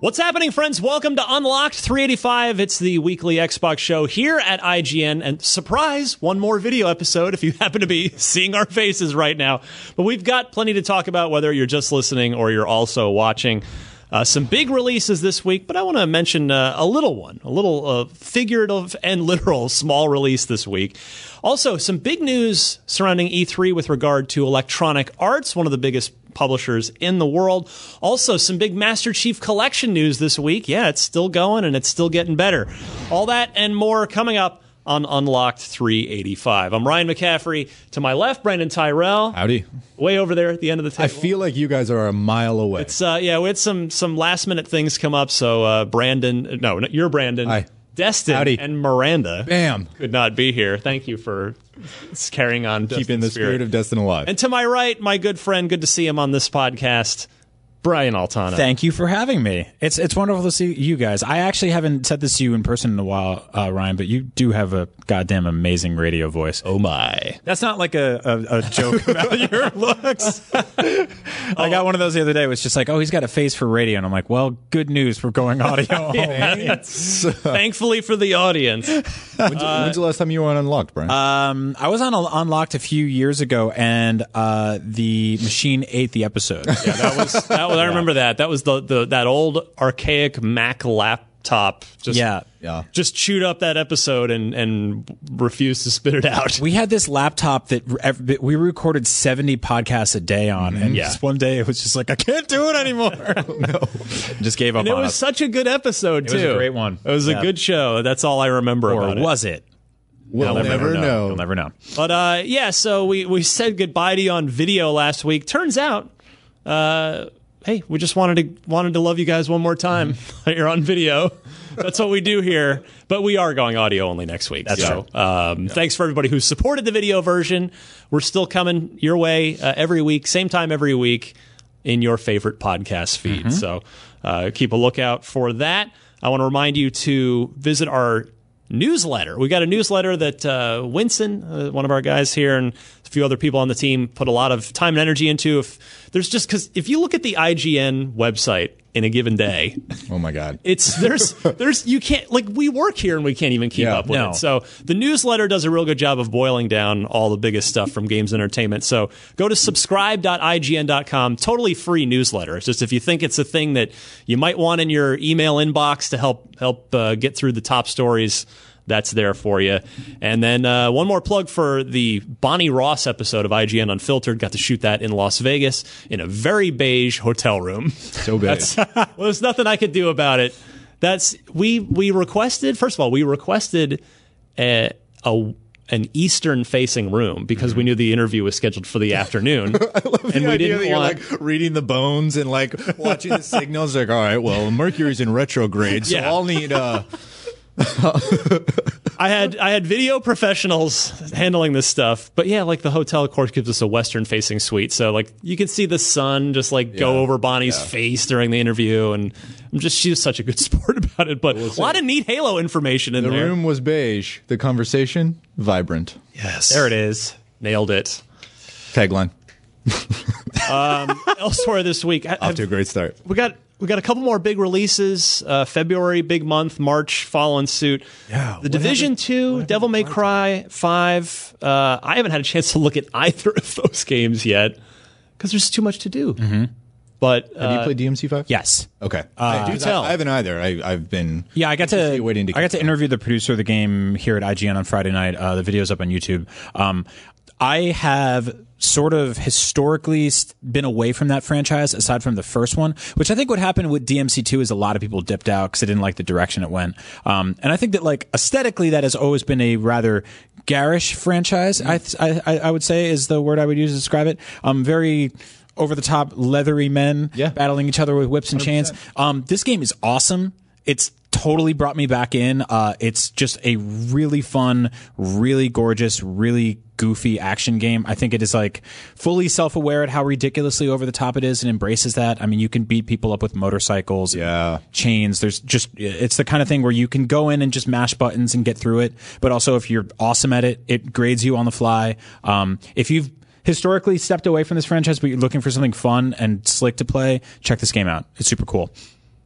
What's happening, friends? Welcome to Unlocked 385. It's the weekly Xbox show here at IGN. And surprise, one more video episode if you happen to be seeing our faces right now. But we've got plenty to talk about, whether you're just listening or you're also watching. Uh, some big releases this week, but I want to mention uh, a little one, a little uh, figurative and literal small release this week. Also, some big news surrounding E3 with regard to Electronic Arts, one of the biggest publishers in the world. Also, some big Master Chief Collection news this week. Yeah, it's still going and it's still getting better. All that and more coming up on Unlocked 385. I'm Ryan McCaffrey. To my left, Brandon Tyrell. Howdy. Way over there at the end of the table. I feel like you guys are a mile away. It's uh, yeah, we had some some last minute things come up. So uh, Brandon, no, you're Brandon. Hi. Destin Howdy. and Miranda Bam. could not be here. Thank you for carrying on, Keeping the Destin's spirit of Destin alive. And to my right, my good friend, good to see him on this podcast, Brian Altano. Thank you for having me. It's it's wonderful to see you guys. I actually haven't said this to you in person in a while, uh, Ryan, but you do have a goddamn amazing radio voice. oh my. That's not like a, a, a joke about your looks. I got one of those the other day. It was just like, oh, he's got a face for radio, and I'm like, well, good news. We're going audio. Thankfully for the audience. when's, when's the last time you were on Unlocked, Brian? Um, I was on a, Unlocked a few years ago, and uh, the machine ate the episode. Yeah, that was that was, I remember that. That was the, the that old archaic Mac laptop just yeah. yeah. just chewed up that episode and and refused to spit it out. We had this laptop that re- we recorded 70 podcasts a day on, and Yeah. just one day it was just like, I can't do it anymore. no. Just gave up And it was us. such a good episode It too. was a great one. It was a good show. That's all I remember Or about it. was it? we'll You'll never, know. You'll never know. But uh, yeah, so we, we said goodbye to you on video last week. Turns out, uh, hey, we just wanted to wanted to love you guys one more time. You're on video. That's what we do here. But we are going audio only next week. That's so, um, thanks for everybody who supported the video version. We're still coming your way uh, every week, same time every week in your favorite podcast feed. So uh, keep a lookout for that. I want to remind you to visit our newsletter. We got a newsletter that uh, Winston, uh, one of our guys here, and a few other people on the team put a lot of time and energy into. If there's just because if you look at the IGN website in a given day, Oh my God. it's there's there's you can't like we work here and we can't even keep Yeah, up with no. it. So the newsletter does a real good job of boiling down all the biggest stuff from games entertainment. So go to subscribe.ign.com, totally free newsletter. It's just if you think it's a thing that you might want in your email inbox to help help uh, get through the top stories. That's there for you. And then uh, one more plug for the Bonnie Ross episode of IGN Unfiltered. Got to shoot that in Las Vegas in a very beige hotel room. So big. well, there's nothing I could do about it. That's we we requested. First of all, we requested a, a an eastern facing room because we knew the interview was scheduled for the afternoon, I and the we idea didn't that you're want. like reading the bones and like watching the signals. Like, all right, well, Mercury's in retrograde, so Yeah. I'll need. uh I had I had video professionals handling this stuff, but yeah, like the hotel, of course, gives us a western-facing suite, so like you can see the sun just like go over Bonnie's face during the interview, and I'm just she's such a good sport about it. But a lot of neat Halo information in The there. room was beige. The conversation vibrant. yes, There it is. nailed it. Tagline. Um, elsewhere this week, I- Off to a great start. we got we got a couple more big releases. Uh, February, big month. March, following suit. Yeah, the Division happened- Two, Devil May Cry Five. Uh, I haven't had a chance to look at either of those games yet because there's too much to do. Mm-hmm. But Have you uh, played DMC five? Yes. Okay. I do tell. I, I haven't either. I, I've been. Yeah, I got to waiting to I got to to interview the producer of the game here at IGN on Friday night. Uh, the video's up on YouTube. Um, I have sort of historically been away from that franchise aside from the first one, which I think what happened with DMC2 is a lot of people dipped out because they didn't like the direction it went. Um, and I think that like aesthetically that has always been a rather garish franchise. I, I I would say is the word I would use to describe it. Um, very over the top leathery men Yeah. battling each other with whips and chains. Um, this game is awesome. It's totally brought me back in. Uh, it's just a really fun, really gorgeous, really goofy action game. I think it is like fully self-aware at how ridiculously over the top it is and embraces that. I mean, you can beat people up with motorcycles, Yeah. chains. There's just it's the kind of thing where you can go in and just mash buttons and get through it. But also, if you're awesome at it, it grades you on the fly. Um, if you've historically stepped away from this franchise, but you're looking for something fun and slick to play, check this game out. It's super cool.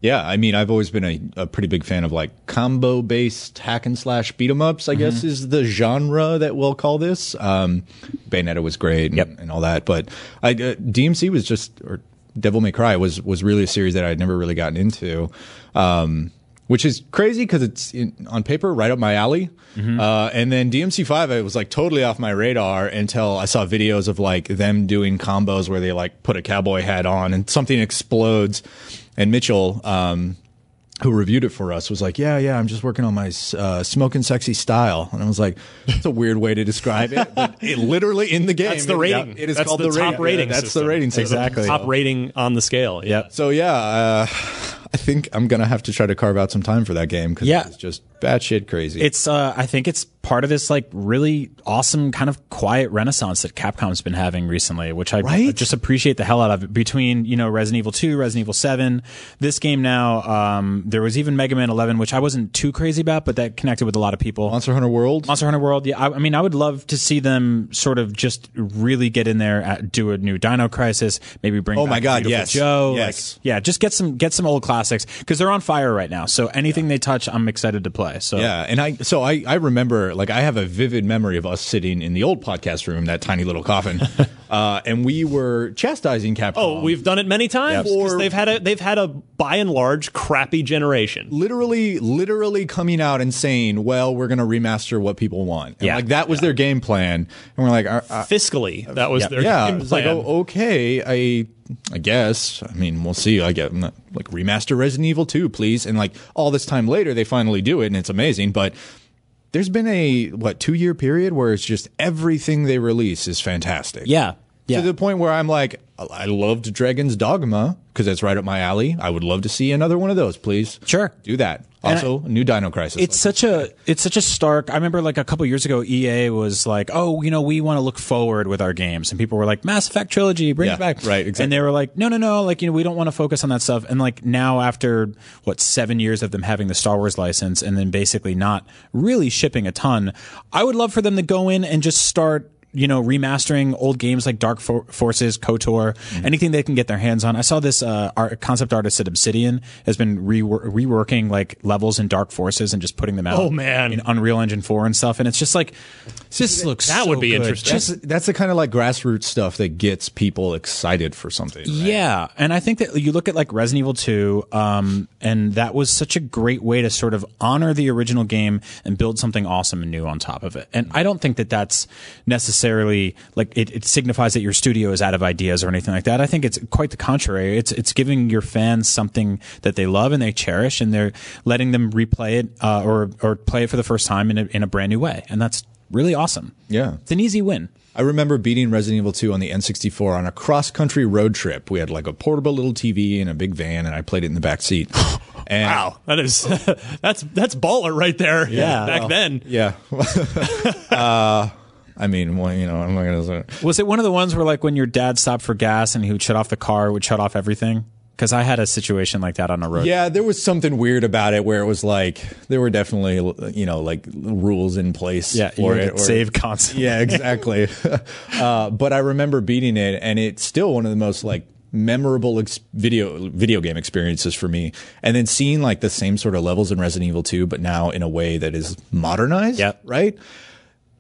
Yeah, I mean, I've always been a, a pretty big fan of like combo based hack and slash beat 'em ups. I guess is the genre that we'll call this. Um, Bayonetta was great, and, Yep. and all that, but I, uh, DMC was just or Devil May Cry was was really a series that I'd never really gotten into. Um, which is crazy because it's in, on paper right up my alley. Uh, and then DMC five, I was like totally off my radar until I saw videos of like them doing combos where they like put a cowboy hat on and something explodes. And Mitchell, um, who reviewed it for us was like, "Yeah, yeah, I'm just working on my uh, smoking sexy style," and I was like, "That's a weird way to describe it." But it literally in the game, that's the rating. yeah, it is that's called the, the, top rating. rating. Yeah, that's system. the rating system. Exactly. Top rating on the scale. Yeah. So yeah, uh, I think I'm gonna have to try to carve out some time for that game because Yeah. it's just batshit crazy. It's uh, I think it's part of this like really awesome kind of quiet renaissance that Capcom's been having recently, which I, Right? just appreciate the hell out of it. Between you know Resident Evil 2, Resident Evil 7, this game now, um, there was even Mega Man 11, which I wasn't too crazy about, but that connected with a lot of people. Monster Hunter World. Monster Hunter World, yeah. I, I mean, I would love to see them sort of just really get in there, at, do a new Dino Crisis, maybe bring. Oh back my God, yes. Joe, Yes. like, yeah, just get some get some old classics because they're on fire right now. So anything they touch, I'm excited to play. So Yeah, and I so I I remember like I have a vivid memory of us sitting in the old podcast room, that tiny little coffin, uh, and we were chastising Capcom. Oh, we've done it many times. Yep. Or- they've had a they've had a by and large crappy generation. literally literally coming out and saying, "Well, we're going to remaster what people want." And Yeah. like that was their game plan, and we're like, uh, uh, Fiscally, that was their yeah, game it's like, oh, okay, I, I guess. I mean, we'll see. I get like remaster Resident Evil 2, please. And like all this time later, they finally do it, and it's amazing. But there's been a what two year period where it's just everything they release is fantastic. yeah, yeah. To the point where I'm like, I loved Dragon's Dogma because that's right up my alley. I would love to see another one of those, please. Sure. do that. Also, a new Dino Crisis. it's such a it's such a stark i remember like a couple years ago ea was like oh you know we want to look forward with our games and people were like mass effect trilogy bring Yeah, it back right, exactly. and they were like no no no like you know we don't want to focus on that stuff and like now after what seven years of them having the star wars license and then basically not really shipping a ton i would love for them to go in and just start you know, remastering old games like Dark For- Forces, KOTOR, Mm-hmm. anything they can get their hands on. I saw this uh, art, concept artist at Obsidian has been rework- reworking like levels in Dark Forces and just putting them out. Oh, man. in Unreal Engine four and stuff, and it's just like this looks That so would be good. interesting. Just- that's, that's the kind of like grassroots stuff that gets people excited for something. right? Yeah, and I think that you look at like Resident Evil 2, um, and that was such a great way to sort of honor the original game and build something awesome and new on top of it. And I don't think that that's necessarily like it, it signifies that your studio is out of ideas or anything like that. I think it's quite the contrary. It's it's giving your fans something that they love and they cherish, and they're letting them replay it uh, or or play it for the first time in a, in a brand new way, and that's really awesome. Yeah. It's an easy win. I remember beating Resident Evil 2 on the N64 on a cross country road trip. We had like a portable little TV and a big van, and I played it in the back seat. And Wow, that is that's that's baller right there. Yeah. back Well, then. Yeah. uh, I mean, well, you know, I'm not going to Was it one of the ones where, like, when your dad stopped for gas and he would shut off the car, would shut off everything? Because I had a situation like that on a road. Yeah, there was something weird about it where it was like there were definitely you know like rules in place yeah. for it. or- save constantly. Yeah, exactly. uh, but I remember beating it, and it's still one of the most like memorable ex- video video game experiences for me. And then seeing like the same sort of levels in Resident Evil 2, but now in a way that is modernized. Yep. Right.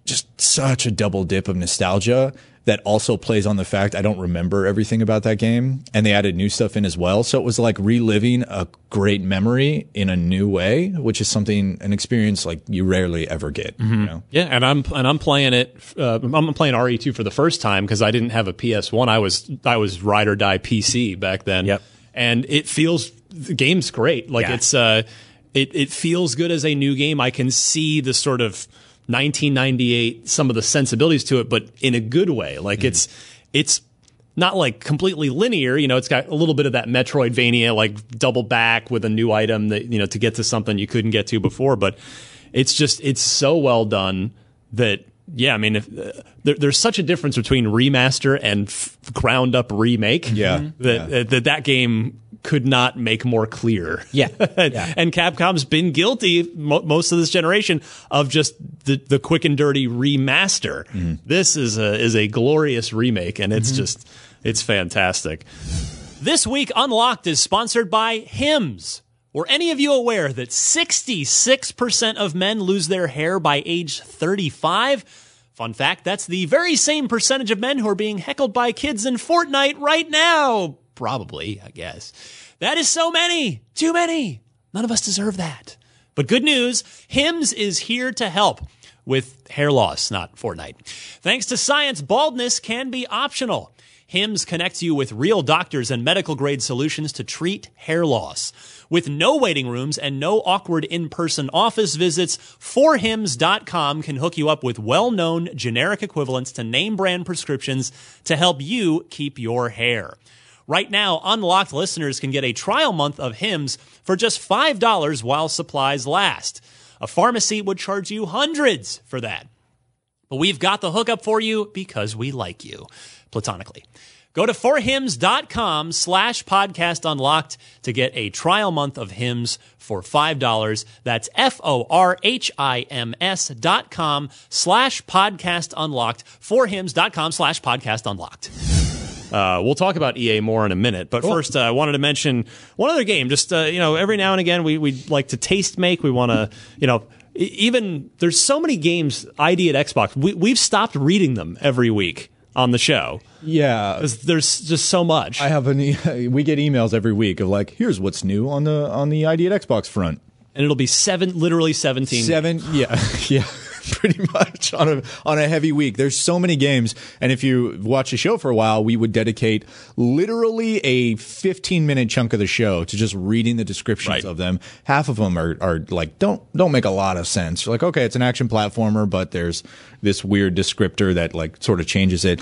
Just such a double dip of nostalgia that also plays on the fact I don't remember everything about that game, and they added new stuff in as well. So it was like reliving a great memory in a new way, which is something an experience like you rarely ever get. You know? Yeah, and I'm and I'm playing it. Uh, I'm playing RE2 for the first time because I didn't have a PS1. I was I was ride or die PC back then. Yep. And it feels the game's great. Like Yeah. it's uh, it it feels good as a new game. I can see the sort of 1998 some of the sensibilities to it, but in a good way. Like it's it's not like completely linear. You know, it's got a little bit of that Metroidvania, like double back with a new item that you know to get to something you couldn't get to before. But it's just it's so well done that yeah. I mean, if, uh, there, there's such a difference between remaster and f- ground up remake. Yeah. that Yeah. uh, that that game could not make more clear. Yeah. and, Yeah. and Capcom's been guilty mo- most of this generation of just the, the quick and dirty remaster. Mm-hmm. This is a is a glorious remake, and it's mm-hmm. just it's fantastic. This week, Unlocked is sponsored by Hims. Were any of you aware that 66% of men lose their hair by age 35? Fun fact, that's the very same percentage of men who are being heckled by kids in Fortnite right now. Probably, I guess. That is so many. Too many. None of us deserve that. But good news, Hims is here to help with hair loss, not Fortnite. Thanks to science, baldness can be optional. Hims connects you with real doctors and medical grade solutions to treat hair loss. With no waiting rooms and no awkward in person office visits, 4hims.com can hook you up with well known generic equivalents to name brand prescriptions to help you keep your hair. Right now, unlocked listeners can get a trial month of Hims for just $5 while supplies last. A pharmacy would charge you hundreds for that. But we've got the hookup for you because we like you, platonically. Go to forhims.com slash podcast unlocked to get a trial month of Hims for $5. That's F-O-R-H-I-M-S dot com slash podcast unlocked. Forhims.com slash podcast unlocked. Uh, we'll talk about EA more in a minute, but first uh, I wanted to mention one other game. Just uh, you know, every now and again we we like to taste make. We want to you know. Even there's so many games ID at Xbox. We, we've stopped reading them every week on the show. Yeah. There's, just so much. I have an e- we get emails every week of like, here's what's new on the on the ID at Xbox front. and it'll be seven, literally 17. Seven, yeah, yeah, pretty much on a on a heavy week. There's so many games, and if you watch the show for a while, we would dedicate literally a 15 minute chunk of the show to just reading the descriptions Right. of them. Half of them are are like don't don't make a lot of sense. You're like, okay, it's an action platformer, but there's this weird descriptor that like sort of changes it.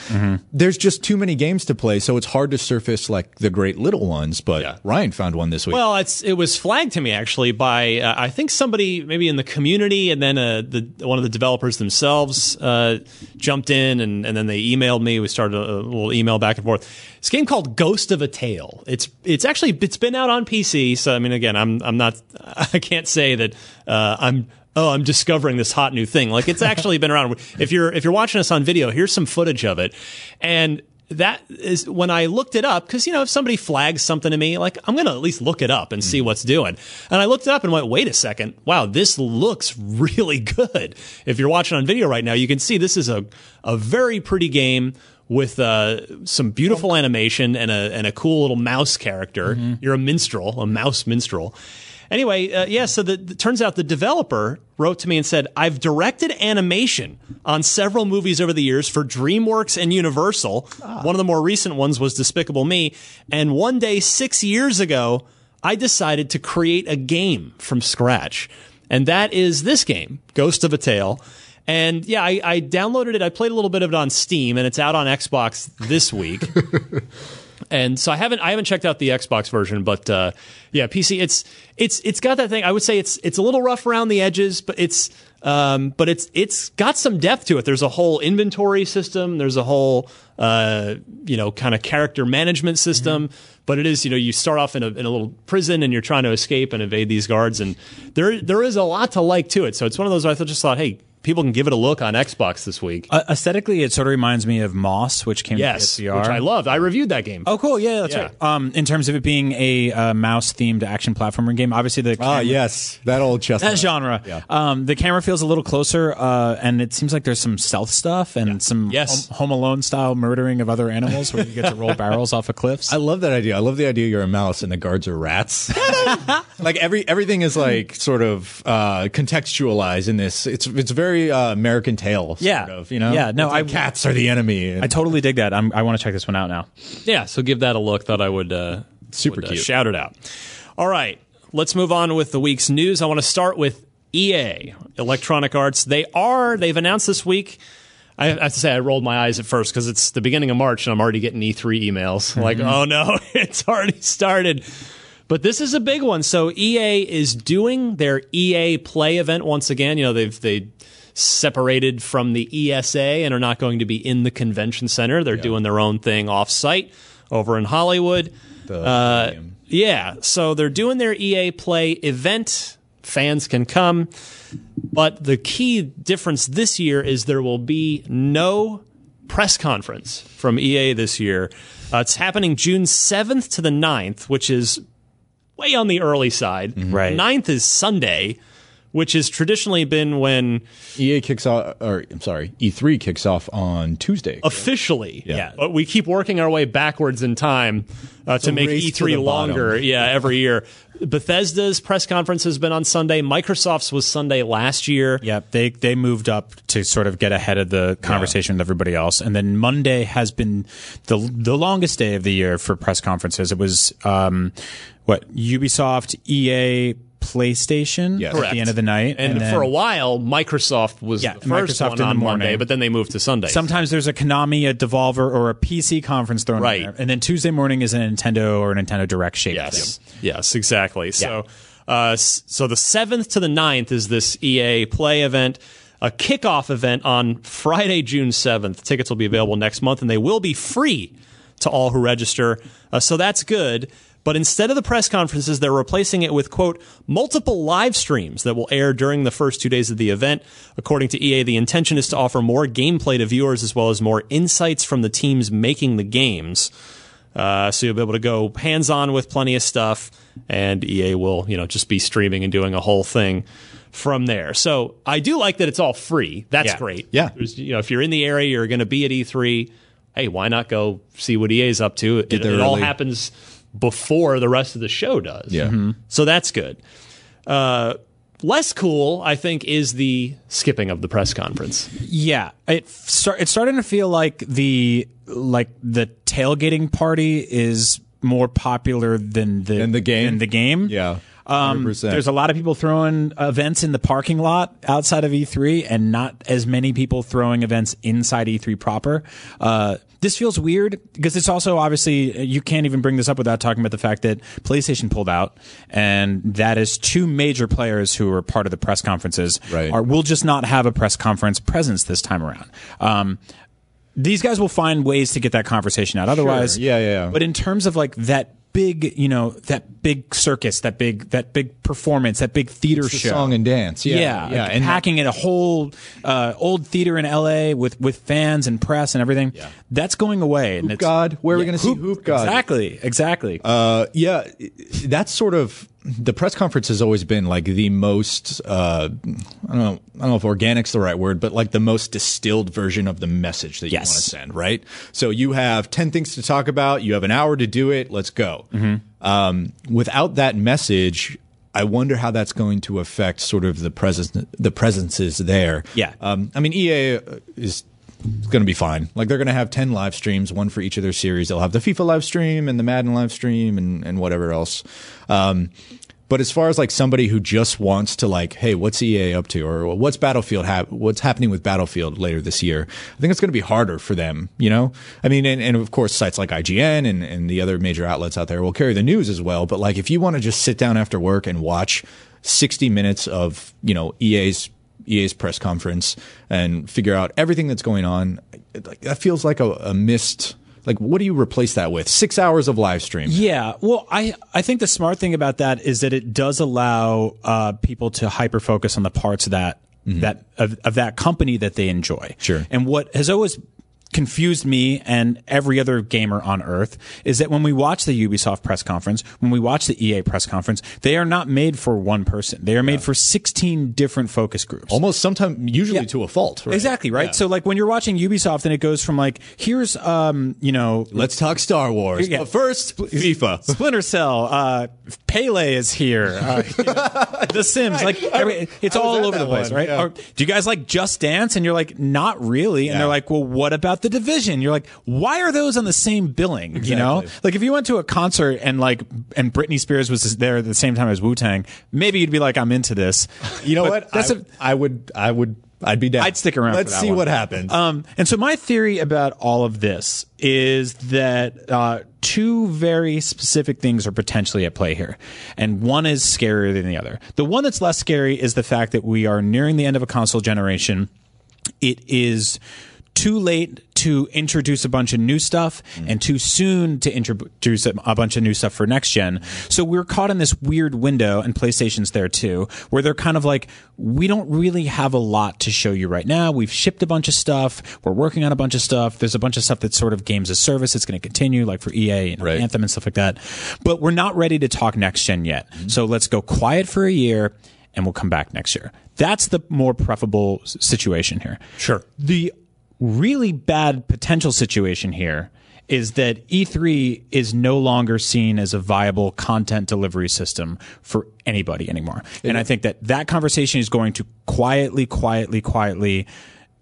There's just too many games to play, so it's hard to surface like the great little ones. But Yeah. Ryan found one this week. Well, it's it was flagged to me actually by uh, I think somebody maybe in the community, and then uh, the one of the developers themselves uh, jumped in, and, and then they emailed me. We started a, a little email back and forth. This game called Ghost of a Tale. It's it's actually it's been out on PC. So I mean, again, I'm I'm not I can't say that uh, I'm. Oh, I'm discovering this hot new thing. Like it's actually been around. If you're if you're watching us on video, here's some footage of it, and that is when I looked it up because you know if somebody flags something to me, like I'm gonna at least look it up and see what's doing. And I looked it up and went, wait a second, wow, this looks really good. If you're watching on video right now, you can see this is a a very pretty game with uh, some beautiful animation and a and a cool little mouse character. You're a minstrel, a mouse minstrel. Anyway, uh, yeah, so the, it turns out the developer wrote to me and said, I've directed animation on several movies over the years for DreamWorks and Universal. One of the more recent ones was Despicable Me. And one day, six years ago, I decided to create a game from scratch. And that is this game, Ghost of a Tale. And yeah, I, I downloaded it. I played a little bit of it on Steam, and it's out on Xbox this week. and so I haven't I haven't checked out the Xbox version, but uh, yeah, PC. It's it's it's got that thing. I would say it's it's a little rough around the edges, but it's um, but it's it's got some depth to it. There's a whole inventory system. There's a whole uh, you know kind of character management system. But it is you know you start off in a in a little prison and you're trying to escape and evade these guards, and there there is a lot to like to it. So it's one of those I just thought, hey, people can give it a look on Xbox this week. Uh, aesthetically, it sort of reminds me of Moss, which came yes, to PSVR. which I loved. I reviewed that game. Oh, cool! Yeah, that's Yeah. right. Um, in terms of it being a uh, mouse-themed action platformer game, obviously the Ah, camera- yes, that old chestnut. that genre. Yeah. Um, the camera feels a little closer, uh, and it seems like there's some stealth stuff and some Yes. home, home Alone style murdering of other animals, where you get to roll barrels off of cliffs. I love that idea. I love the idea you're a mouse and the guards are rats. like every everything is like sort of uh, contextualized in this. It's it's very uh, American Tail. Yeah. of, you know. Yeah, no, It's like I- cats are the enemy. I totally dig that. I'm, I want to check this one out now. Yeah, so give that a look. Thought I would uh, Super would, uh, cute. shout it out. All right, let's move on with the week's news. I want to start with EA Electronic Arts. They are they've announced this week. I have to say I rolled my eyes at first because it's the beginning of March and I'm already getting E3 emails. Like, oh no, it's already started. But this is a big one. So EA is doing their EA Play event once again. You know they've they separated from the ESA and are not going to be in the convention center. They're doing their own thing offsite over in Hollywood. Uh, yeah, so they're doing their EA Play event. Fans can come. But the key difference this year is there will be no press conference from EA this year. Uh, it's happening June 7th to the 9th, which is way on the early side. Right. 9th is Sunday, which has traditionally been when EA kicks off, or I'm sorry, E3 kicks off on Tuesday. officially. Yeah. But we keep working our way backwards in time uh, to make E3 the longer. bottom. Yeah, every year. Bethesda's press conference has been on Sunday. Microsoft's was Sunday last year. Yeah, they they moved up to sort of get ahead of the conversation with everybody else, and then Monday has been the the longest day of the year for press conferences. It was um, what Ubisoft, EA, PlayStation Yes. at the end of the night, And, then for a while, Microsoft was Yeah, the first Microsoft one in the on Monday, but then they moved to Sunday. Sometimes there's a Konami, a Devolver, or a PC conference thrown Right. in there, and then Tuesday morning is a Nintendo or a Nintendo Direct shape. Yes. Yes, exactly. So uh, so the 7th to the 9th is this EA Play event, a kickoff event on Friday, June 7th. Tickets will be available next month and they will be free to all who register. Uh, so that's good. But instead of the press conferences, they're replacing it with, quote, multiple live streams that will air during the first two days of the event. According to EA, the intention is to offer more gameplay to viewers as well as more insights from the teams making the games. Uh, so you'll be able to go hands on with plenty of stuff, and EA will, you know, just be streaming and doing a whole thing from there. So I do like that it's all free. That's Yeah. great. Yeah. There's, you know, if you're in the area, you're going to be at E3. Hey, why not go see what EA's up to? It, there it all happens before the rest of the show does. Yeah. So that's good. Uh, less cool, I think, is the skipping of the press conference. Yeah, it start, it's starting to feel like the like the tailgating party is more popular than the Than the game? than the game. Yeah. Um, 100%. there's a lot of people throwing events in the parking lot outside of E3, and not as many people throwing events inside E3 proper. Uh, this feels weird because it's also obviously you can't even bring this up without talking about the fact that PlayStation pulled out, and that is two major players who are part of the press conferences Right. are will just not have a press conference presence this time around. Um, these guys will find ways to get that conversation out. Otherwise, Yeah, yeah, yeah. But in terms of like that big, you know, that big circus, that big, that big performance, that big theater The show, song and dance. Yeah. yeah, Yeah. like and packing in a whole uh, old theater in L.A. with with fans and press and everything. Yeah. that's going away. and God. Where are we going to see Hoop God? Exactly, exactly. Uh, yeah, that's sort of the press conference has always been like the most. Uh, I don't know. I don't know if organic's the right word, but like the most distilled version of the message that you Yes. want to send. Right. So you have ten things to talk about. You have an hour to do it. Let's go. Mm-hmm. Um, without that message. I wonder how that's going to affect sort of the presence, the presences there. Yeah. Um, I mean, EA is going to be fine. Like they're going to have 10 live streams, one for each of their series. They'll have the FIFA live stream and the Madden live stream and, and whatever else. Um, But as far as like somebody who just wants to like, hey, what's EA up to, or what's Battlefield hap- what's happening with Battlefield later this year, I think it's going to be harder for them. You know, I mean, and, and of course, sites like IGN and and the other major outlets out there will carry the news as well. But like, if you want to just sit down after work and watch 60 minutes of you know EA's EA's press conference and figure out everything that's going on, like, that feels like a, a missed. Like, what do you replace that with? Six hours of live stream. Yeah, well, I I think the smart thing about that is that it does allow uh, people to hyper focus on the parts of that that of, of that company that they enjoy. Sure. And what has always confused me and every other gamer on earth is that when we watch the Ubisoft press conference, when we watch the EA press conference, they are not made for one person. They are made for 16 different focus groups. Almost sometimes, usually to a fault. Right? Exactly, right? Yeah. So like when you're watching Ubisoft and it goes from like here's um, you know, Let's talk Star Wars. Yeah. But first, FIFA. Splinter Cell, uh, Pele is here. Uh, you know, the Sims, like every, it's all over the place, one, right? yeah. Or, do you guys like Just Dance? And you're like, not really. And Yeah. they're like, well, what about the Division? You're like, why are those on the same billing? You know, like if you went to a concert and like and Britney Spears was there at the same time as Wu Tang, maybe you'd be like, I'm into this. You know what? That's I a I would. I would. I'd be down. I'd stick around. Let's for that see one. what happens. Um, and so my theory about all of this is that uh, two very specific things are potentially at play here, and one is scarier than the other. The one that's less scary is the fact that we are nearing the end of a console generation. It is too late to introduce a bunch of new stuff mm. and too soon to introduce a bunch of new stuff for next gen. So we're caught in this weird window and PlayStation's there too, where they're kind of like, we don't really have a lot to show you right now. We've shipped a bunch of stuff. We're working on a bunch of stuff. There's a bunch of stuff that's sort of games as service. It's going to continue like for EA and Right. Anthem and stuff like that. But we're not ready to talk next gen yet. Mm-hmm. So let's go quiet for a year and we'll come back next year. That's the more preferable situation here. Sure. The really bad potential situation here is that E3 is no longer seen as a viable content delivery system for anybody anymore. And I think that that conversation is going to quietly, quietly, quietly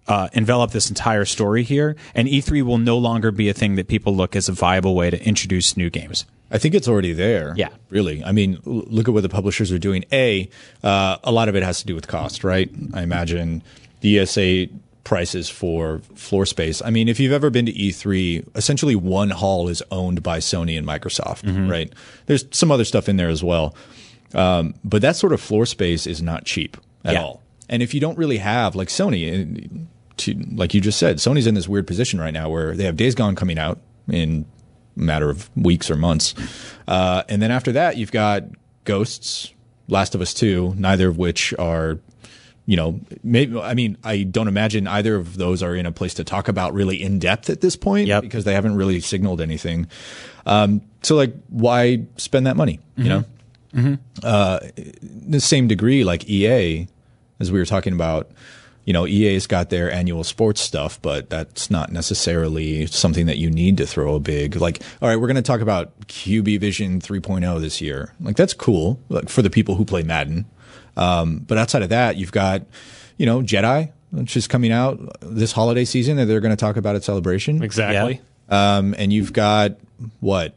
uh, envelop this entire story here. And E3 will no longer be a thing that people look as a viable way to introduce new games. I think it's already there. Yeah. Really. I mean, look at what the publishers are doing. A, uh, a lot of it has to do with cost, right? I imagine the ESA prices for floor space. I mean, if you've ever been to E3, essentially one hall is owned by Sony and Microsoft, right? There's some other stuff in there as well. Um, but that sort of floor space is not cheap at Yeah. all. And if you don't really have, like Sony, uh, to, like you just said, Sony's in this weird position right now where they have Days Gone coming out in a matter of weeks or months. Uh, and then after that, you've got Ghosts, Last of Us 2, neither of which are, you know, maybe, I mean, I don't imagine either of those are in a place to talk about really in depth at this point Yep. because they haven't really signaled anything. Um, so, like, why spend that money, you know? Uh, the same degree, like EA, as we were talking about, you know, EA's got their annual sports stuff, but that's not necessarily something that you need to throw a big like. All right, we're going to talk about QB Vision 3.0 this year. Like that's cool like, for the people who play Madden. Um, but outside of that, you've got, you know, Jedi, which is coming out this holiday season, that they're going to talk about at Celebration. Exactly. Um, and you've got what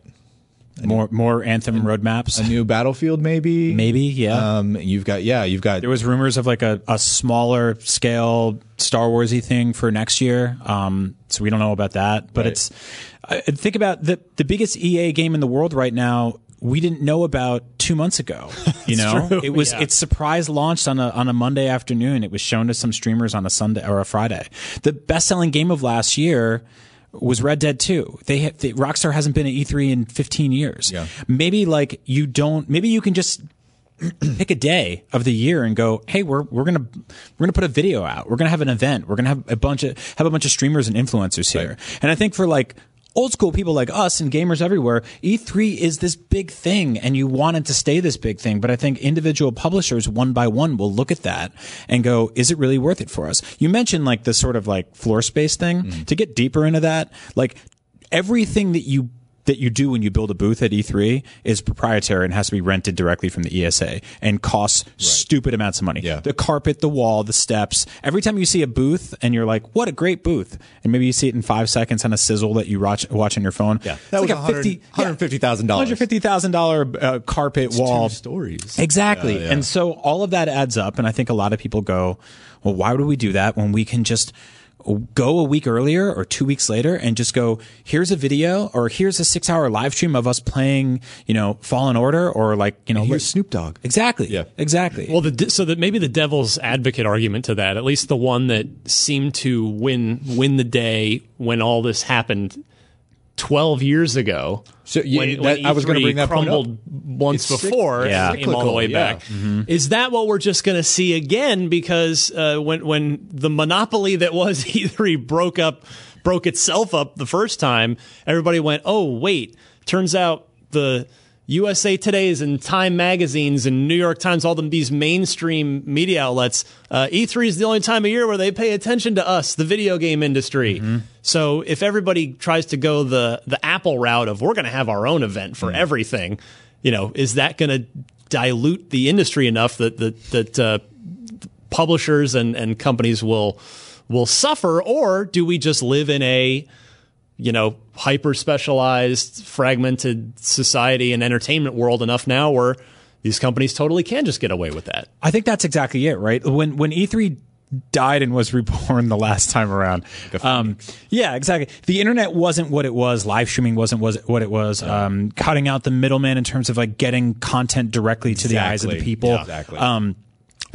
More more Anthem roadmaps. a new Battlefield, maybe, Maybe, yeah. Um, you've got yeah, you've got There was rumors of like a, a smaller scale Star Warsy thing for next year. Um, so we don't know about that, but Right. it's I think about the the biggest EA game in the world right now. We didn't know about two months ago. You know, true, it was yeah. it's surprise launched on a on a Monday afternoon. It was shown to some streamers on a Sunday or a Friday. The best selling game of last year was Red Dead 2. They, ha- they Rockstar hasn't been at E3 in 15 years. Yeah. Maybe like you don't. Maybe you can just pick a day of the year and go, hey, we're we're gonna we're gonna put a video out. We're gonna have an event. We're gonna have a bunch of have a bunch of streamers and influencers here. And I think for like old school people like us and gamers everywhere, E3 is this big thing, and you want it to stay this big thing. But I think individual publishers, one by one, will look at that and go, is it really worth it for us? You mentioned like the sort of like floor space thing. Mm-hmm. To get deeper into that, like everything that you that you do when you build a booth at E3 is proprietary and has to be rented directly from the ESA and costs stupid amounts of money. Yeah. The carpet, the wall, the steps. Every time you see a booth and you're like, what a great booth. And maybe you see it in five seconds on a sizzle that you watch, watch on your phone. Yeah. It's That like was a 50 $150,000. $150,000 uh, carpet wall. Two stories. Exactly. Yeah, yeah. And so all of that adds up. And I think a lot of people go, well, why would we do that when we can just go a week earlier or two weeks later and just go, here's a video or here's a six hour live stream of us playing, you know, Fallen Order or like, you know, Here's Snoop Dogg. Exactly. Yeah. Exactly. Well, the, so that maybe the devil's advocate argument to that, at least the one that seemed to win win the day when all this happened twelve years ago. So, yeah, when, that- when I was gonna bring that point up. crumbled once It's cyc- before, Yeah. and came all the way cyclical, back. yeah. Is that what we're just going to see again? Because uh, when when the monopoly that was E3 broke up, broke itself up the first time, everybody went, "Oh, wait! Turns out the." USA Today's and Time magazines and New York Times, all them these mainstream media outlets. Uh, E3 is the only time of year where they pay attention to us, the video game industry. So if everybody tries to go the the Apple route of we're going to have our own event for everything, you know, is that going to dilute the industry enough that that that uh, publishers and and companies will will suffer, or do we just live in a you know, hyper specialized, fragmented society and entertainment world enough now where these companies totally can just get away with that. I think that's exactly it, right? When when E3 died and was reborn the last time around. Um, yeah, exactly. The internet wasn't what it was. Live streaming wasn't was what it was. Um, cutting out the middleman in terms of like getting content directly to the eyes of the people. Yeah, exactly. Um,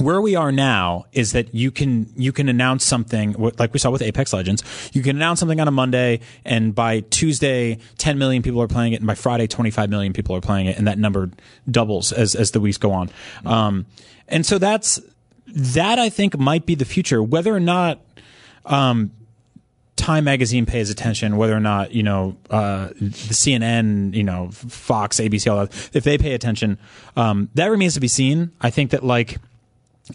where we are now is that you can you can announce something like we saw with Apex Legends. You can announce something on a Monday, and by Tuesday, 10 million people are playing it, and by Friday, 25 million people are playing it, and that number doubles as as the weeks go on. Um, and so that's that I think might be the future. Whether or not um, Time Magazine pays attention, whether or not you know uh, the CNN, you know Fox, ABC, all that, if they pay attention, um, that remains to be seen. I think that like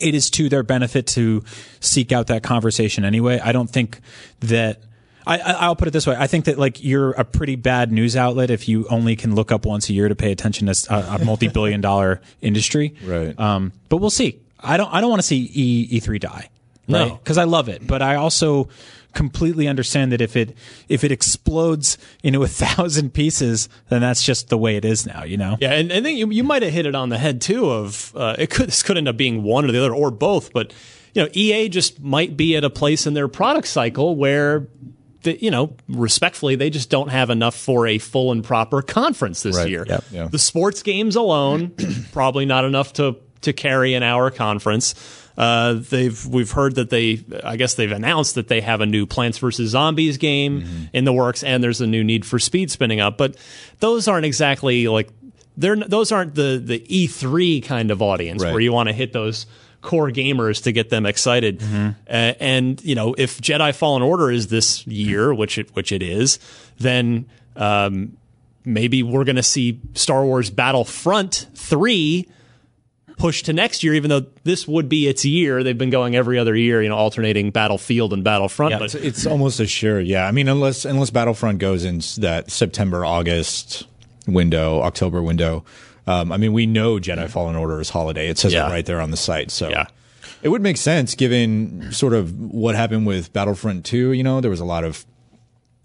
it is to their benefit to seek out that conversation anyway. I don't think that. I, I- I'll put it this way. I think that like you're a pretty bad news outlet if you only can look up once a year to pay attention to a, a multi-billion dollar industry. Right. Um, but we'll see. I don't. I don't want to see E E3 die. No. Because I love it, but I also completely understand that if it if it explodes into a thousand pieces, then that's just the way it is now. You know. Yeah, and I think you, you might have hit it on the head too. Of uh, it could this could end up being one or the other or both, but you know, EA just might be at a place in their product cycle where. The, you know, respectfully, they just don't have enough for a full and proper conference this Right. year. Yep. Yeah. The sports games alone, probably not enough to to carry an hour conference. Uh, they've we've heard that they, I guess they've announced that they have a new Plants vs Zombies game Mm-hmm. in the works, and there's a new Need for Speed spinning up. But those aren't exactly like they're those aren't the the E3 kind of audience Right. where you want to hit those core gamers to get them excited. Mm-hmm. Uh, and you know, if Jedi Fallen Order is this year, which it which it is, then um, maybe we're going to see Star Wars Battlefront three pushed to next year, even though this would be its year. They've been going every other year, you know, alternating Battlefield and Battlefront. Yeah, but It's, it's almost a sure. Yeah. I mean, unless unless Battlefront goes in that September August window, October window. Um, I mean, we know Jedi Fallen Order is holiday. It says Yeah. it right there on the site. So Yeah. it would make sense given sort of what happened with Battlefront 2. You know, there was a lot of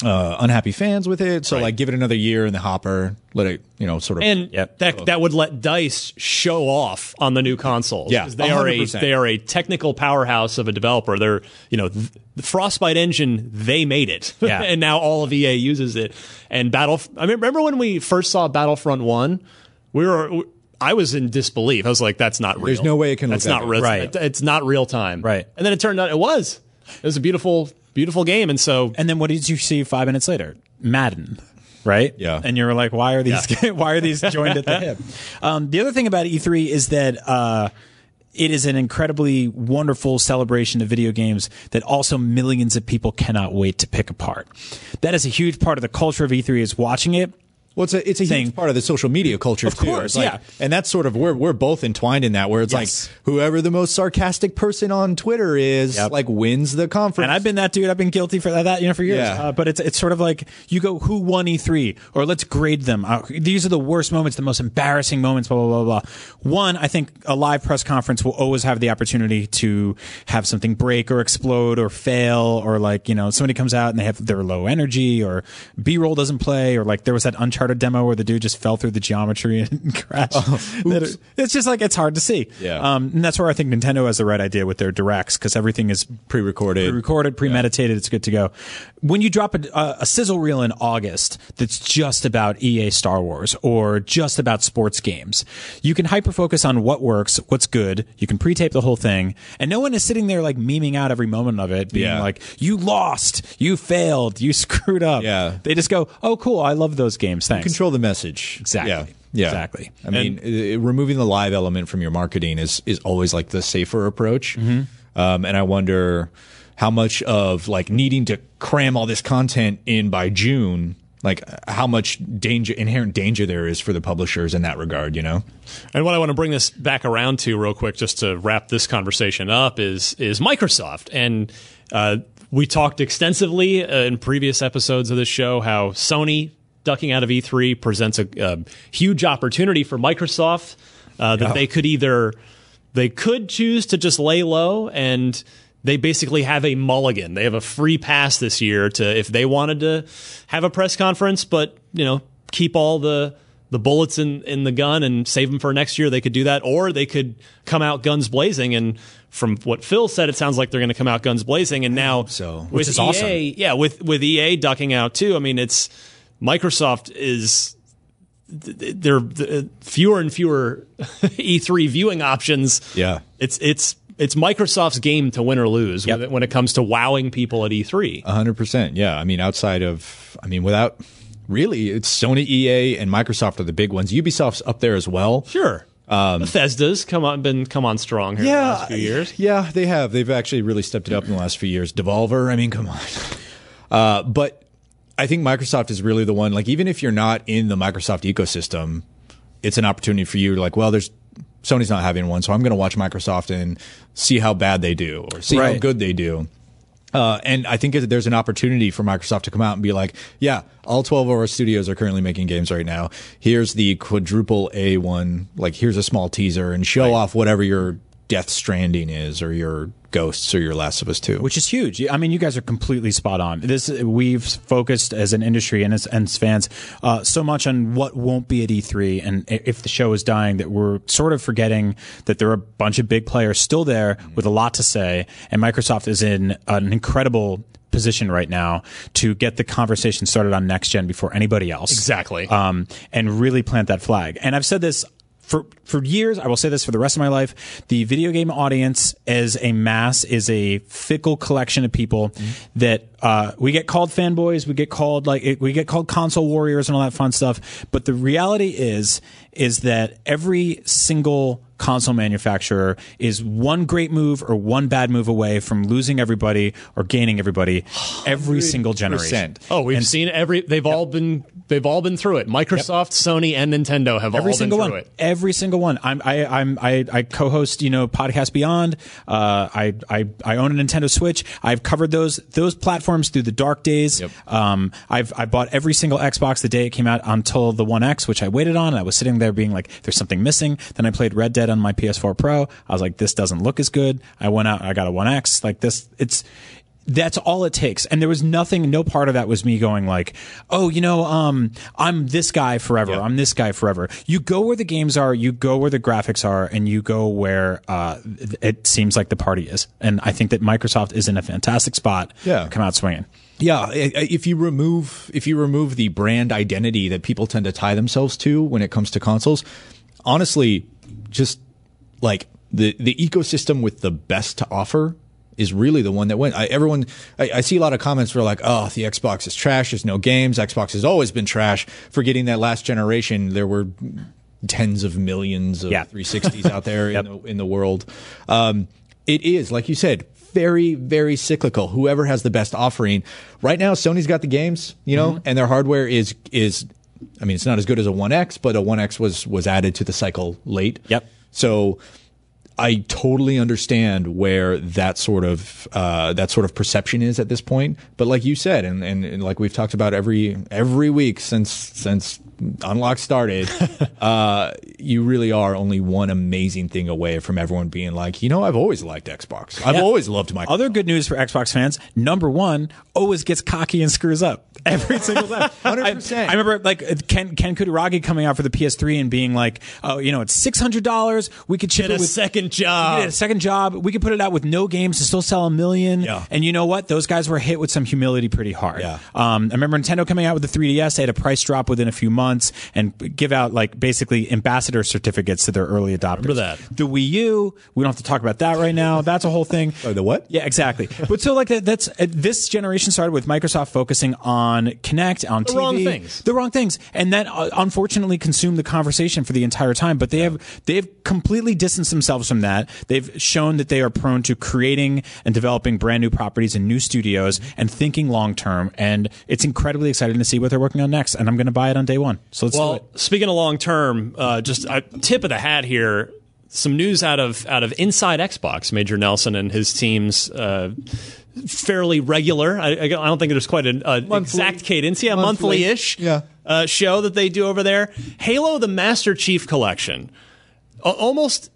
uh, unhappy fans with it. So Right. like, give it another year in the hopper. Let it, you know, sort of. and Yep. that that would let Dice show off on the new consoles. Yeah, they are a they are a technical powerhouse of a developer. They're you know th- the Frostbite engine they made it, Yeah. and now all of EA uses it. And Battle, I mean, remember when we first saw Battlefront One, we were. I was in disbelief. I was like, "That's not real. There's no way it can That's that not real. Right. It's not real time. Right. And then it turned out it was. It was a beautiful, beautiful game. And so And then what did you see five minutes later? Madden. Right. Yeah. And you're like, why are these? why are these joined at the hip? Um, the other thing about E3 is that uh, it is an incredibly wonderful celebration of video games that also millions of people cannot wait to pick apart. That is a huge part of the culture of E3 is watching it. Well, it's a it's a thing. huge part of the social media culture, Of too. course, like- yeah. and that's sort of we're we're both entwined in that, where it's Yes. like whoever the most sarcastic person on Twitter is, Yep. like wins the conference. And I've been that dude. I've been guilty for that, you know, for years. Yeah. Uh, but it's it's sort of like you go, who won E3, or let's grade them. Uh, these are the worst moments, the most embarrassing moments. Blah blah blah blah. One, I think a live press conference will always have the opportunity to have something break or explode or fail, or like you know somebody comes out and they have their low energy, or B roll doesn't play, or like there was that Uncharted demo where the dude just fell through the geometry and crashed. That- it's just like it's hard to see. Yeah. Um, and that's where I think Nintendo has the right idea with their directs because everything is pre-recorded. pre-recorded, premeditated. It's good to go. When you drop a, a, a sizzle reel in August that's just about EA Star Wars or just about sports games, you can hyper focus on what works, what's good. You can pre-tape the whole thing, and no one is sitting there like memeing out every moment of it, being Yeah. like, "You lost, you failed, you screwed up." Yeah. they just go, "Oh, cool, I love those games. Thanks." control the message. Exactly. Yeah. Yeah. Exactly. I mean, i- i- removing the live element from your marketing is is always like the safer approach. Mm-hmm. Um, and I wonder how much of like needing to cram all this content in by June, like how much danger, inherent danger there is for the publishers in that regard. You know. And what I want to bring this back around to real quick, just to wrap this conversation up, is is Microsoft. And uh, we talked extensively uh, in previous episodes of this show how Sony ducking out of E3 presents a, a huge opportunity for Microsoft uh, that they could either they could choose to just lay low and they basically have a mulligan. They have a free pass this year to if they wanted to have a press conference, but you know keep all the the bullets in in the gun and save them for next year. They could do that, or they could come out guns blazing. And from what Phil said, it sounds like they're going to come out guns blazing. And now, so. with is EA, awesome. yeah, with with EA ducking out too. I mean, it's Microsoft is there are fewer and fewer E3 viewing options. Yeah. It's it's it's Microsoft's game to win or lose Yep. when, it, when it comes to wowing people at E E3. A hundred percent. Yeah. I mean, outside of, I mean, without really, it's Sony, EA, and Microsoft are the big ones. Ubisoft's up there as well. Sure. Bethesda's come on been come on strong here in the last few years. Yeah, they have. They've actually really stepped it up in the last few years. Devolver, I mean, come on. Uh, but I think Microsoft is really the one. Like, even if you're not in the Microsoft ecosystem, it's an opportunity for you. Like, well, there's Sony's not having one, so I'm going to watch Microsoft and see how bad they do or see how good they do. Uh, and I think that there's an opportunity for Microsoft to come out and be like, yeah, all 12 of our studios are currently making games right now. Here's the quadruple A one. Like, here's a small teaser and show off whatever your Death Stranding is or your Ghosts or your Last of Us 2. which is huge. I mean, you guys are completely spot on. This we've focused as an industry and as, and as fans uh, so much on what won't be at E3, and if the show is dying, that we're sort of forgetting that there are a bunch of big players still there with a lot to say, and Microsoft is in an incredible position right now to get the conversation started on next gen before anybody else Exactly. um, and really plant that flag. And I've said this for for years. I will say this for the rest of my life. The video game audience as a mass is a fickle collection of people that uh, we get called fanboys. We get called like we get called console warriors and all that fun stuff. But the reality is is that every single console manufacturer is one great move or one bad move away from losing everybody or gaining everybody every single generation. Oh, we've seen every. They've all been. They've all been through it. Microsoft, Sony, and Nintendo have every all single been one through it. every single one i'm i i'm i, I co-host you know podcast beyond uh I, I i own a nintendo switch i've covered those those platforms through the dark days Yep. um i've i bought every single xbox the day it came out until the one x which i waited on and i was sitting there being like there's something missing then i played red dead on my ps4 pro i was like this doesn't look as good i went out i got a one x like this it's that's all it takes. And there was nothing, no part of that was me going like, oh, you know, um, I'm this guy forever. I'm this guy forever. You go where the games are, you go where the graphics are, and you go where uh, it seems like the party is. And I think that Microsoft is in a fantastic spot. Yeah. come out swinging. Yeah, if you remove if you remove the brand identity that people tend to tie themselves to when it comes to consoles, honestly, just like the the ecosystem with the best to offer is really the one that went. I, everyone, I, I see a lot of comments where like, oh, the Xbox is trash. There's no games. Xbox has always been trash. Forgetting that last generation, there were tens of millions of Yeah. 360s out there in, the, in the world. Um, it is, like you said, very, very cyclical. Whoever has the best offering. Right now, Sony's got the games, you know, and their hardware is is I mean, it's not as good as a One X, but a One X was was added to the cycle late. Yep. So I totally understand where that sort of uh, that sort of perception is at this point. But like you said, and, and, and like we've talked about every every week since since Unlock started, uh, you really are only one amazing thing away from everyone being like, you know, I've always liked Xbox. I've Yeah. always loved my Other good news for Xbox fans: number one, always gets cocky and screws up every single time. 100%. I, I remember like Ken Ken Kutaragi coming out for the PS3 and being like, "Oh, you know, it's six hundred dollars. We could ship Get it a with second job. a second job. We could put it out with no games to still sell a million. Yeah. And you know what? Those guys were hit with some humility pretty hard. Yeah. Um, I remember Nintendo coming out with the 3DS. They had a price drop within a few months and give out like basically ambassador certificates to their early adopters. Remember that. The Wii U. We don't have to talk about that right now. That's a whole thing. Oh, the what? Yeah, exactly. But so like that, that's uh, this generation started with Microsoft focusing on Kinect, on The TV, wrong things. the wrong things, and that uh, unfortunately consumed the conversation for the entire time. But they have they have completely distanced themselves from that. They've shown that they are prone to creating and developing brand new properties and new studios and thinking long term. And it's incredibly exciting to see what they're working on next. And I'm going to buy it on day one. So let's do Well, it. speaking of long term, uh, just a tip of the hat here. Some news out of out of Inside Xbox. Major Nelson and his team's uh, fairly regular. I, I don't think there's quite an uh, exact cadence. Yeah, Monthly. monthly-ish. Yeah. Uh, show that they do over there. Halo: The Master Chief Collection a- almost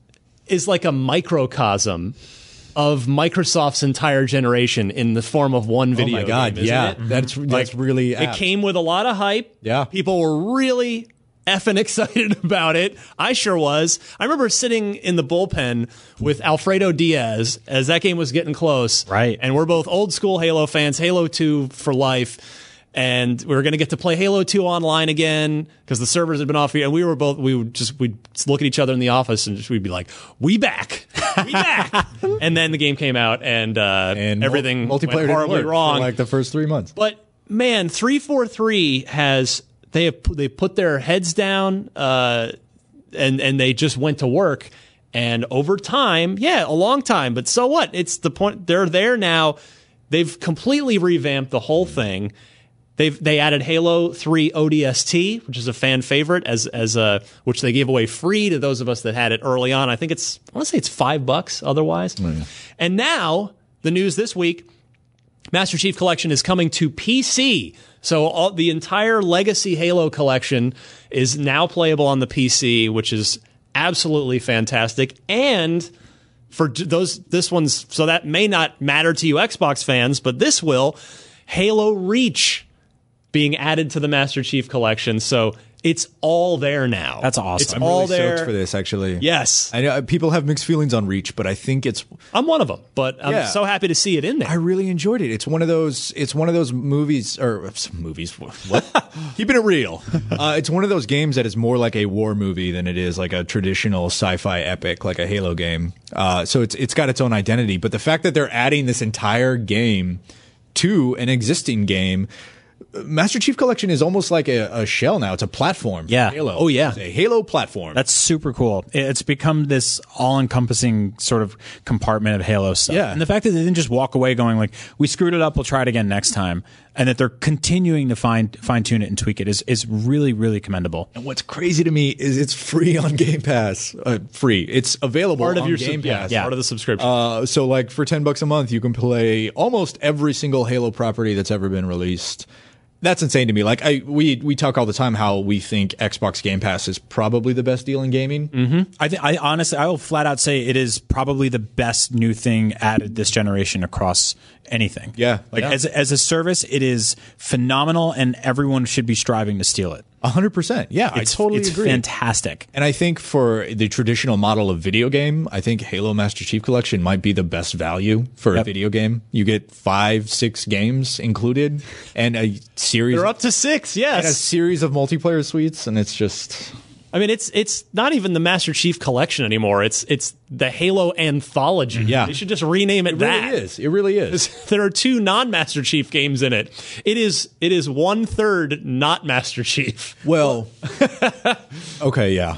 is like a microcosm of Microsoft's entire generation in the form of one video. Oh my god! game, yeah, it? that's that's really It came with a lot of hype. Yeah. People were really effing excited about it. I sure was. I remember sitting in the bullpen with Alfredo Diaz as that game was getting close. Right. And we're both old school Halo fans, Halo 2 for life. And we were going to get to play Halo 2 online again because the servers had been off. And we were both, we would just, we'd look at each other in the office and just, we'd be like, we back. We back. and then the game came out and, uh, and everything mul- multiplayer went didn't horribly work for, wrong. like the first three months. But man, three four three has they have they put their heads down uh, and and they just went to work. And over time, yeah, a long time, but so what? It's the point. They're there now. They've completely revamped the whole thing. They've they added Halo 3 ODST, which is a fan favorite, as as a which they gave away free to those of us that had it early on. I think it's I want to say it's five bucks otherwise. Oh, and now the news this week Master Chief Collection is coming to PC. So all, the entire Legacy Halo collection is now playable on the PC, which is absolutely fantastic. And for those, this one's so that may not matter to you Xbox fans, but this will. Halo Reach being added to the Master Chief Collection, so it's all there now. That's awesome. It's I'm all really there stoked for this. Actually, Yes, I know people have mixed feelings on Reach, but I think it's I'm one of them, but I'm Yeah. so happy to see it in there. I really enjoyed it. It's one of those. It's one of those movies or uh, movies. What? Keeping it real. Uh, it's one of those games that is more like a war movie than it is like a traditional sci-fi epic, like a Halo game. Uh, so it's it's got its own identity. But the fact that they're adding this entire game to an existing game. Master Chief Collection is almost like a, a shell now. It's a platform. Yeah. Halo. Oh, yeah. It's a Halo platform. That's super cool. It's become this all-encompassing sort of compartment of Halo stuff. Yeah. And the fact that they didn't just walk away going like, "We screwed it up. We'll try it again next time," and that they're continuing to fine fine tune it and tweak it is is really really commendable. And what's crazy to me is it's free on Game Pass. Uh, free. It's available part of your Game sub- yeah, Pass. part of the subscription. Uh, so like for 10 bucks a month, you can play almost every single Halo property that's ever been released. That's insane to me. Like I, we, we talk all the time how we think Xbox Game Pass is probably the best deal in gaming. Mm-hmm. I think I honestly I will flat out say it is probably the best new thing added this generation across anything. Yeah. Like Yeah. as as a service, it is phenomenal, and everyone should be striving to steal it. A hundred percent. Yeah, It's, I totally it's agree. fantastic. And I think for the traditional model of video game, I think Halo Master Chief Collection might be the best value for a video game. You get five, six games included, and a series. They're up to six, and a series of multiplayer suites, and it's just I mean, it's it's not even the Master Chief collection anymore. It's it's the Halo anthology. Yeah. they should just rename it, that. it that. really is. It really is. There are two non-Master Chief games in it. It is it is one third not Master Chief. Well, okay, yeah.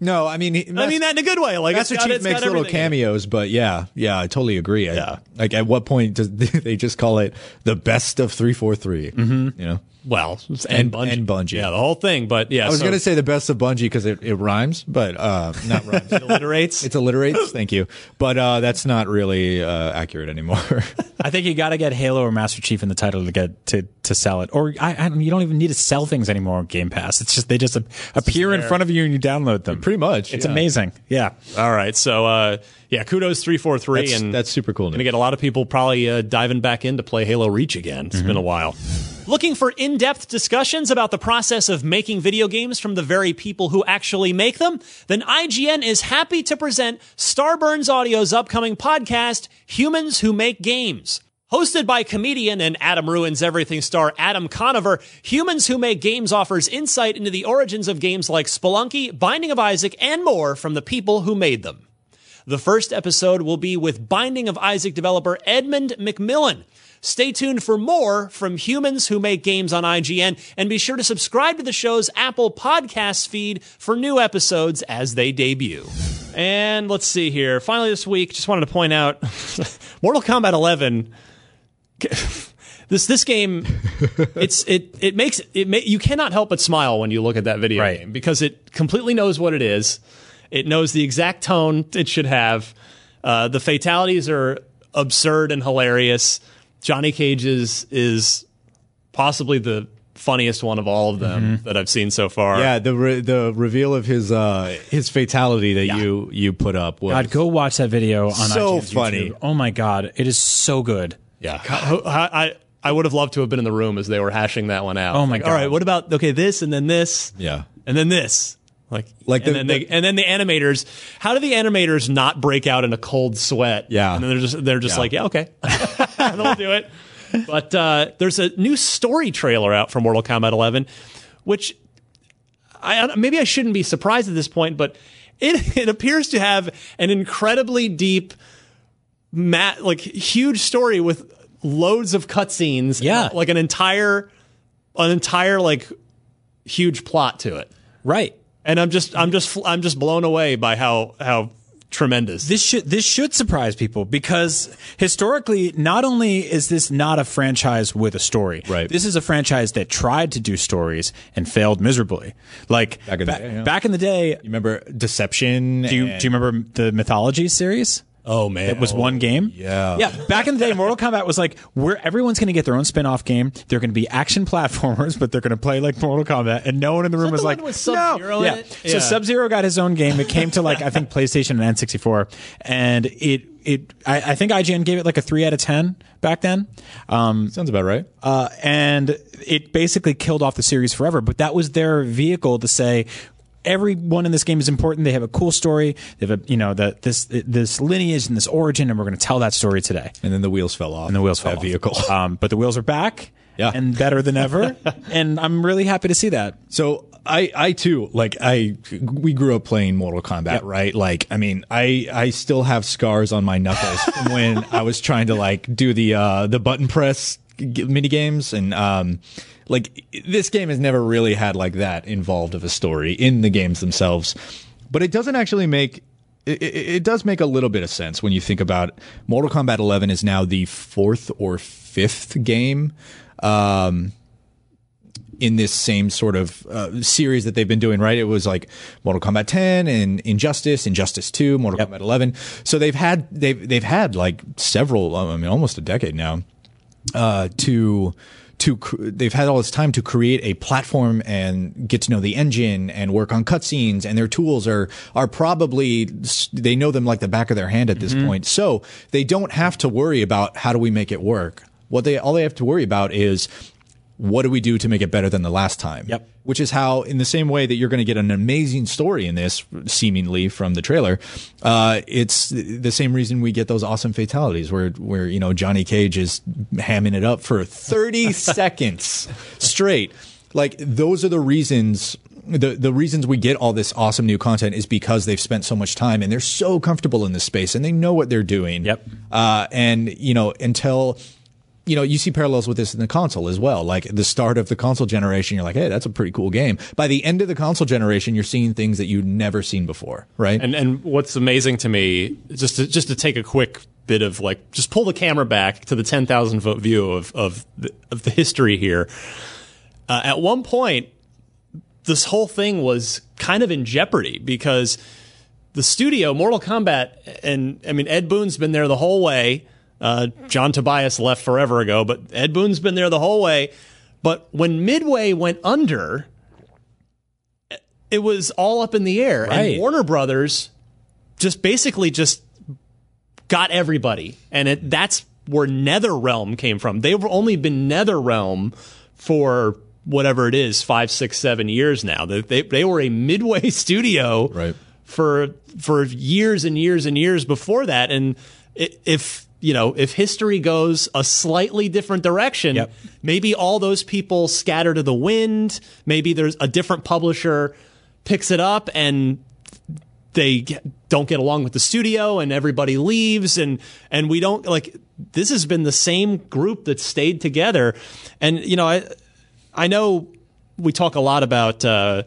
No, I mean, I mean that in a good way. Like Master Chief makes little everything in it. cameos, but yeah, yeah, I totally agree. I- Yeah. like at what point does they just call it the best of three four three? Mm-hmm. You know, Well, and, And- Bungie. and Bungie. Yeah, the whole thing. But yeah, I was so gonna say the best of Bungie because it, it rhymes, but uh, not rhymes. it alliterates. it's alliterates. Thank you, but uh, that's not really uh, accurate anymore. I think you got to get Halo or Master Chief in the title to get to, to sell it. Or I, I don't, you don't even need to sell things anymore on Game Pass. It's just they just appear in front of you and you download them. Pretty much, It's yeah. amazing. Yeah. All right. So uh, yeah, kudos three four three, That's- and that's super cool Going to get a lot of people probably uh, diving back in to play Halo Reach again. It's been a while. Looking for in depth discussions about the process of making video games from the very people who actually make them? Then IGN is happy to present Starburns Audio's upcoming podcast, Humans Who Make Games. Hosted by comedian and Adam Ruins Everything star Adam Conover, Humans Who Make Games offers insight into the origins of games like Spelunky, Binding of Isaac, and more from the people who made them. The first episode will be with Binding of Isaac developer Edmund McMillen. Stay tuned for more from humans who make games on IGN, and be sure to subscribe to the show's Apple Podcasts feed for new episodes as they debut. And let's see here. Finally, this week, just wanted to point out Mortal Kombat 11 this this game it's it it makes it you cannot help but smile when you look at that video Right. game because it completely knows what it is it knows the exact tone it should have uh, the fatalities are absurd and hilarious johnny cage's is possibly the funniest one of all of them that i've seen so far yeah, the re- the reveal of his uh, his fatality that you you put up was God, go watch that video on So IGN's funny. YouTube. Oh my God. It is so good. Yeah, I, I I would have loved to have been in the room as they were hashing that one out. Oh, my Like, God. All right, what about okay this and then this? Yeah. and then this. Like, Like and the- then they, the- and then the animators. How do the animators not break out in a cold sweat? Yeah. and then they're just they're just Yeah. like, yeah, okay, they'll do it. But uh, there's a new story trailer out for Mortal Kombat 11, which I I- maybe I shouldn't be surprised at this point, but it it appears to have an incredibly deep, mat like huge story with loads of cutscenes. Yeah. like an entire, an entire like huge plot to it. Right. And I'm just I'm just I'm just blown away by how how tremendous. This should this should surprise people because historically, not only is this not a franchise with a story, Right. This is a franchise that tried to do stories and failed miserably. Like Back in the ba- day, yeah. back in the day, You remember Deception? do you do you remember the mythology series? Oh man, It was one game. Yeah. Yeah. Back in the day, Mortal Kombat was like, where everyone's going to get their own spin off game. They're going to be action platformers, but they're going to play like Mortal Kombat. And no one in the room was the like, one with no. in Yeah. it? So Sub Zero got his own game. It came to like, I think PlayStation and N64. And it, it, I, I think IGN gave it like a three out of 10 back then. Um, Sounds about right. uh, and it basically killed off the series forever. But that was their vehicle to say everyone in this game is important. They have a cool story. They have a you know the, this this lineage and this origin, and we're going to tell that story today. And then the wheels fell off. And the wheels fell that off. vehicle. Um, but the wheels are back. Yeah. and better than ever. and I'm really happy to see that. So I, I too, like I, we grew up playing Mortal Kombat, Yep. right? Like, I mean, I, I still have scars on my knuckles from when I was trying to like do the, uh, the button press mini games. And, um, like this game has never really had like that involved of a story in the games themselves, but it doesn't actually make, it, it, it does make a little bit of sense when you think about Mortal Kombat 11 is now the fourth or fifth game. Um, in this same sort of uh, series that they've been doing, right? It was like Mortal Kombat 10 and Injustice, Injustice 2, Mortal Kombat 11. So they've had they've they've had like several, I mean, almost a decade now, uh, to to they've had all this time to create a platform and get to know the engine and work on cutscenes and their tools are are probably they know them like the back of their hand at this mm-hmm. point. So they don't have to worry about how do we make it work. What they all they have to worry about is what do we do to make it better than the last time Yep. which is how in the same way that you're going to get an amazing story in this seemingly from the trailer uh, it's the same reason we get those awesome fatalities where where you know Johnny Cage is hamming it up for 30 seconds straight like those are the reasons the the reasons we get all this awesome new content is because they've spent so much time and they're so comfortable in this space and they know what they're doing Yep. uh, and you know until you know, you see parallels with this in the console as well. Like the start of the console generation, you're like, hey, that's a pretty cool game. By the end of the console generation, you're seeing things that you've never seen before, right? And and what's amazing to me, just to, just to take a quick bit of like, just pull the camera back to the ten thousand foot view of of the, of the history here. Uh, at one point, this whole thing was kind of in jeopardy because the studio, Mortal Kombat, and I mean Ed Boon's been there the whole way. Uh, John Tobias left forever ago, but Ed Boon's been there the whole way. But when Midway went under, it was all up in the air, Right. and Warner Brothers just basically just got everybody, and it, that's where NetherRealm came from. They've only been NetherRealm for whatever it is, five, six, seven years now. They they, they were a Midway studio, Right. For for years and years and years before that, and if you know if history goes a slightly different direction, Yep. maybe all those people scatter to the wind. Maybe there's a different publisher picks it up and they don't get along with the studio and everybody leaves and and we don't like this has been the same group that stayed together and you know I I know we talk a lot about uh,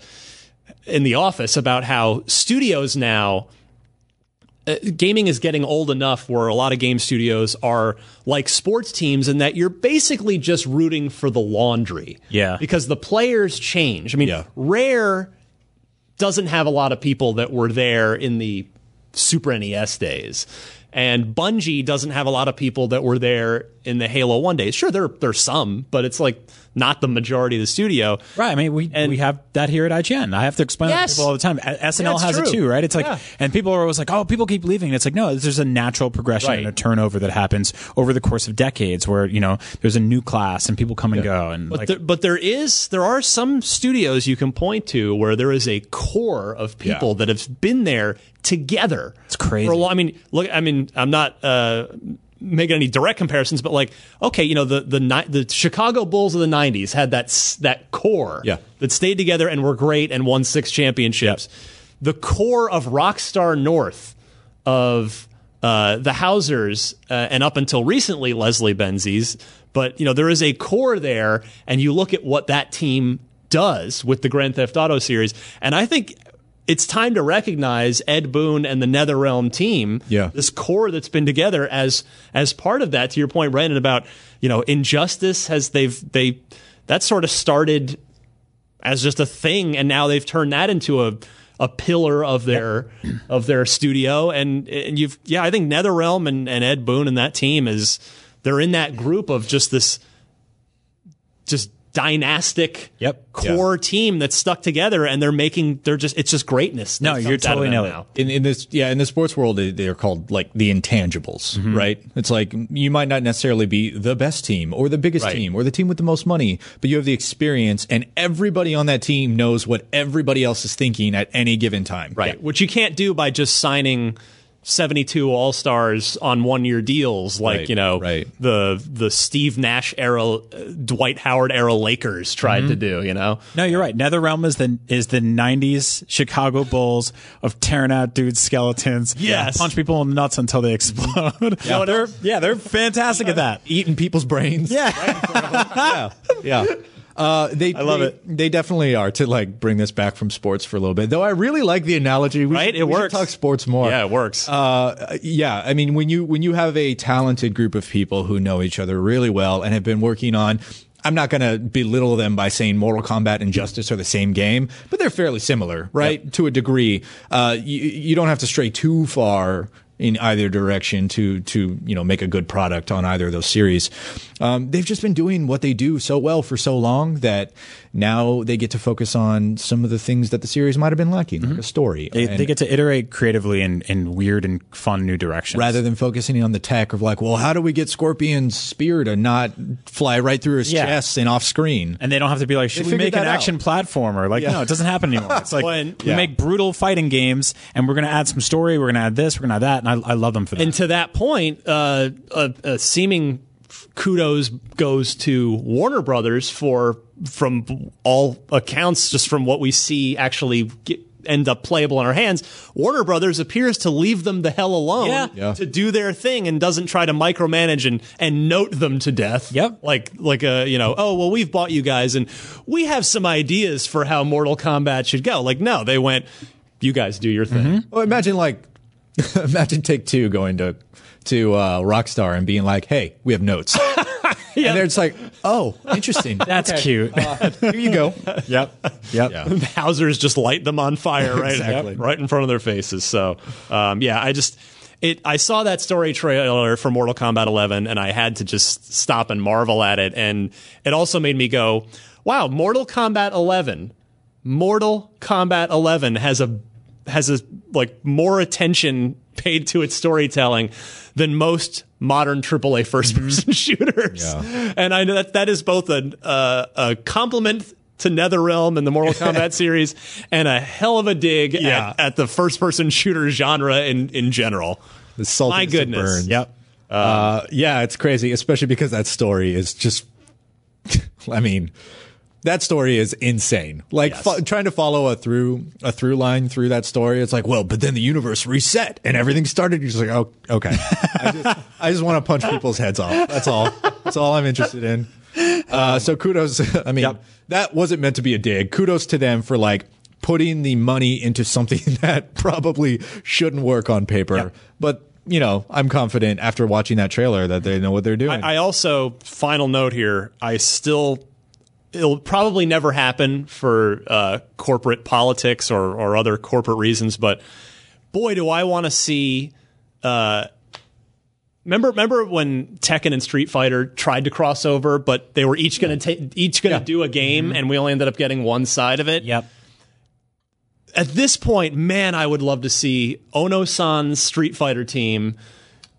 in the office about how studios now uh, gaming is getting old enough where a lot of game studios are like sports teams in that you're basically just rooting for the laundry. Yeah. Because the players change. I mean, Yeah. Rare doesn't have a lot of people that were there in the Super NES days. And Bungie doesn't have a lot of people that were there in the Halo 1 days. Sure, there there's some, but it's like not the majority of the studio. Right. I mean, we And- we have that here at IGN. I have to explain Yes. to people all the time. A- SNL it's has it too, right? It's like, Yeah. and people are always like, oh, people keep leaving. It's like, no, there's a natural progression Right. and a turnover that happens over the course of decades where, you know, there's a new class and people come and go. And But, like, there, but there is there are some studios you can point to where there is a core of people Yeah. that have been there together. It's crazy. For a long, I mean, look, I mean, I'm not uh, making any direct comparisons, but like, okay, you know, the the the Chicago Bulls of the '90s had that that core Yeah. that stayed together and were great and won six championships. The core of Rockstar North of uh, the Housers uh, and up until recently Leslie Benzies, but you know there is a core there, and you look at what that team does with the Grand Theft Auto series, and I think it's time to recognize Ed Boon and the NetherRealm team, Yeah. this core that's been together as as part of that. To your point, Brandon, about you know injustice has they've they that sort of started as just a thing, and now they've turned that into a a pillar of their of their studio. And and you've yeah, I think NetherRealm and, and Ed Boon and that team is they're in that group of just this just dynastic Yep. core team that's stuck together and they're making they're just it's just greatness. No, you're comes out of totally it. now. in, in this yeah in the sports world they- they're called like the intangibles Mm-hmm. right it's like you might not necessarily be the best team or the biggest Right. team or the team with the most money but you have the experience and everybody on that team knows what everybody else is thinking at any given time Right. Which you can't do by just signing 72 all-stars on one-year deals like, Right, you know, right. the the Steve Nash era uh, Dwight Howard era Lakers tried to do, you know. no, you're right. NetherRealm is the is the '90s Chicago Bulls of tearing out dudes' skeletons. Yes. punch people in the nuts until they explode. yeah, they're yeah, they're fantastic at that. eating people's brains Yeah, yeah yeah uh, they, I love they, it. They definitely are to like bring this back from sports for a little bit. Though I really like the analogy. We Right? should- It we works. talk sports more. Yeah, it works. Uh, yeah, I mean when you when you have a talented group of people who know each other really well and have been working on I'm not going to belittle them by saying Mortal Kombat Injustice are the same game, but they're fairly similar, right? To a degree. Uh, you, you don't have to stray too far in either direction to to you know make a good product on either of those series. Um, they've just been doing what they do so well for so long that now they get to focus on some of the things that the series might have been lacking, like a story. they, And- they get to iterate creatively in, in weird and fun new directions. rather than focusing on the tech of like, well, how do we get Scorpion's spear to not fly right through his Yeah. chest and off screen? And they don't have to be like, should we make an out. action platformer? Like, Yeah. no, it doesn't happen anymore. It's like When- we Yeah. make brutal fighting games, and we're going to add some story. We're going to add this. We're going to add that, and I, I love them for that. And to that point, uh, a, a seeming kudos goes to Warner Brothers for, from all accounts, just from what we see actually get, end up playable in our hands. Warner Brothers appears to leave them the hell alone Yeah. Yeah. to do their thing and doesn't try to micromanage and and note them to death. Yep. Like like a you know oh well we've bought you guys and we have some ideas for how Mortal Kombat should go. Like no, they went. You guys do your thing. Well, imagine like, imagine Take Two going to to uh, Rockstar and being like, "Hey, we have notes," and they're just like, "Oh, interesting. That's cute. Here you go." yep. Yep. Yeah. the Housers just light them on fire right, Exactly. right in front of their faces. So, um, yeah, I just it. I saw that story trailer for Mortal Kombat 11, and I had to just stop and marvel at it. And it also made me go, "Wow, Mortal Kombat 11, Mortal Kombat 11 has a has a like more attention paid to its storytelling than most modern AAA first person shooters. Yeah. And I know that that is both a uh, a compliment to NetherRealm and the Mortal Kombat series and a hell of a dig Yeah. at, at the first person shooter genre in in general. The saltiness My goodness. burn. Yep. Uh, yeah, it's crazy, especially because that story is just. I mean, that story is insane. Like Yes. fo- trying to follow a through a through line through that story. It's like, well, but then the universe reset and everything started. You're just like, oh, okay. I just, I just want to punch people's heads off. That's all. That's all I'm interested in. Uh, so kudos. I mean, Yep. that wasn't meant to be a dig. Kudos to them for like putting the money into something that probably shouldn't work on paper. Yep. But you know, I'm confident after watching that trailer that they know what they're doing. I also final note here. I still it'll probably never happen for uh, corporate politics or or other corporate reasons, but boy, do I want to see. Uh, remember, remember when Tekken and Street Fighter tried to cross over, but they were each going to take each going to do a game, and we only ended up getting one side of it. Yep. At this point, man, I would love to see Ono-san's Street Fighter team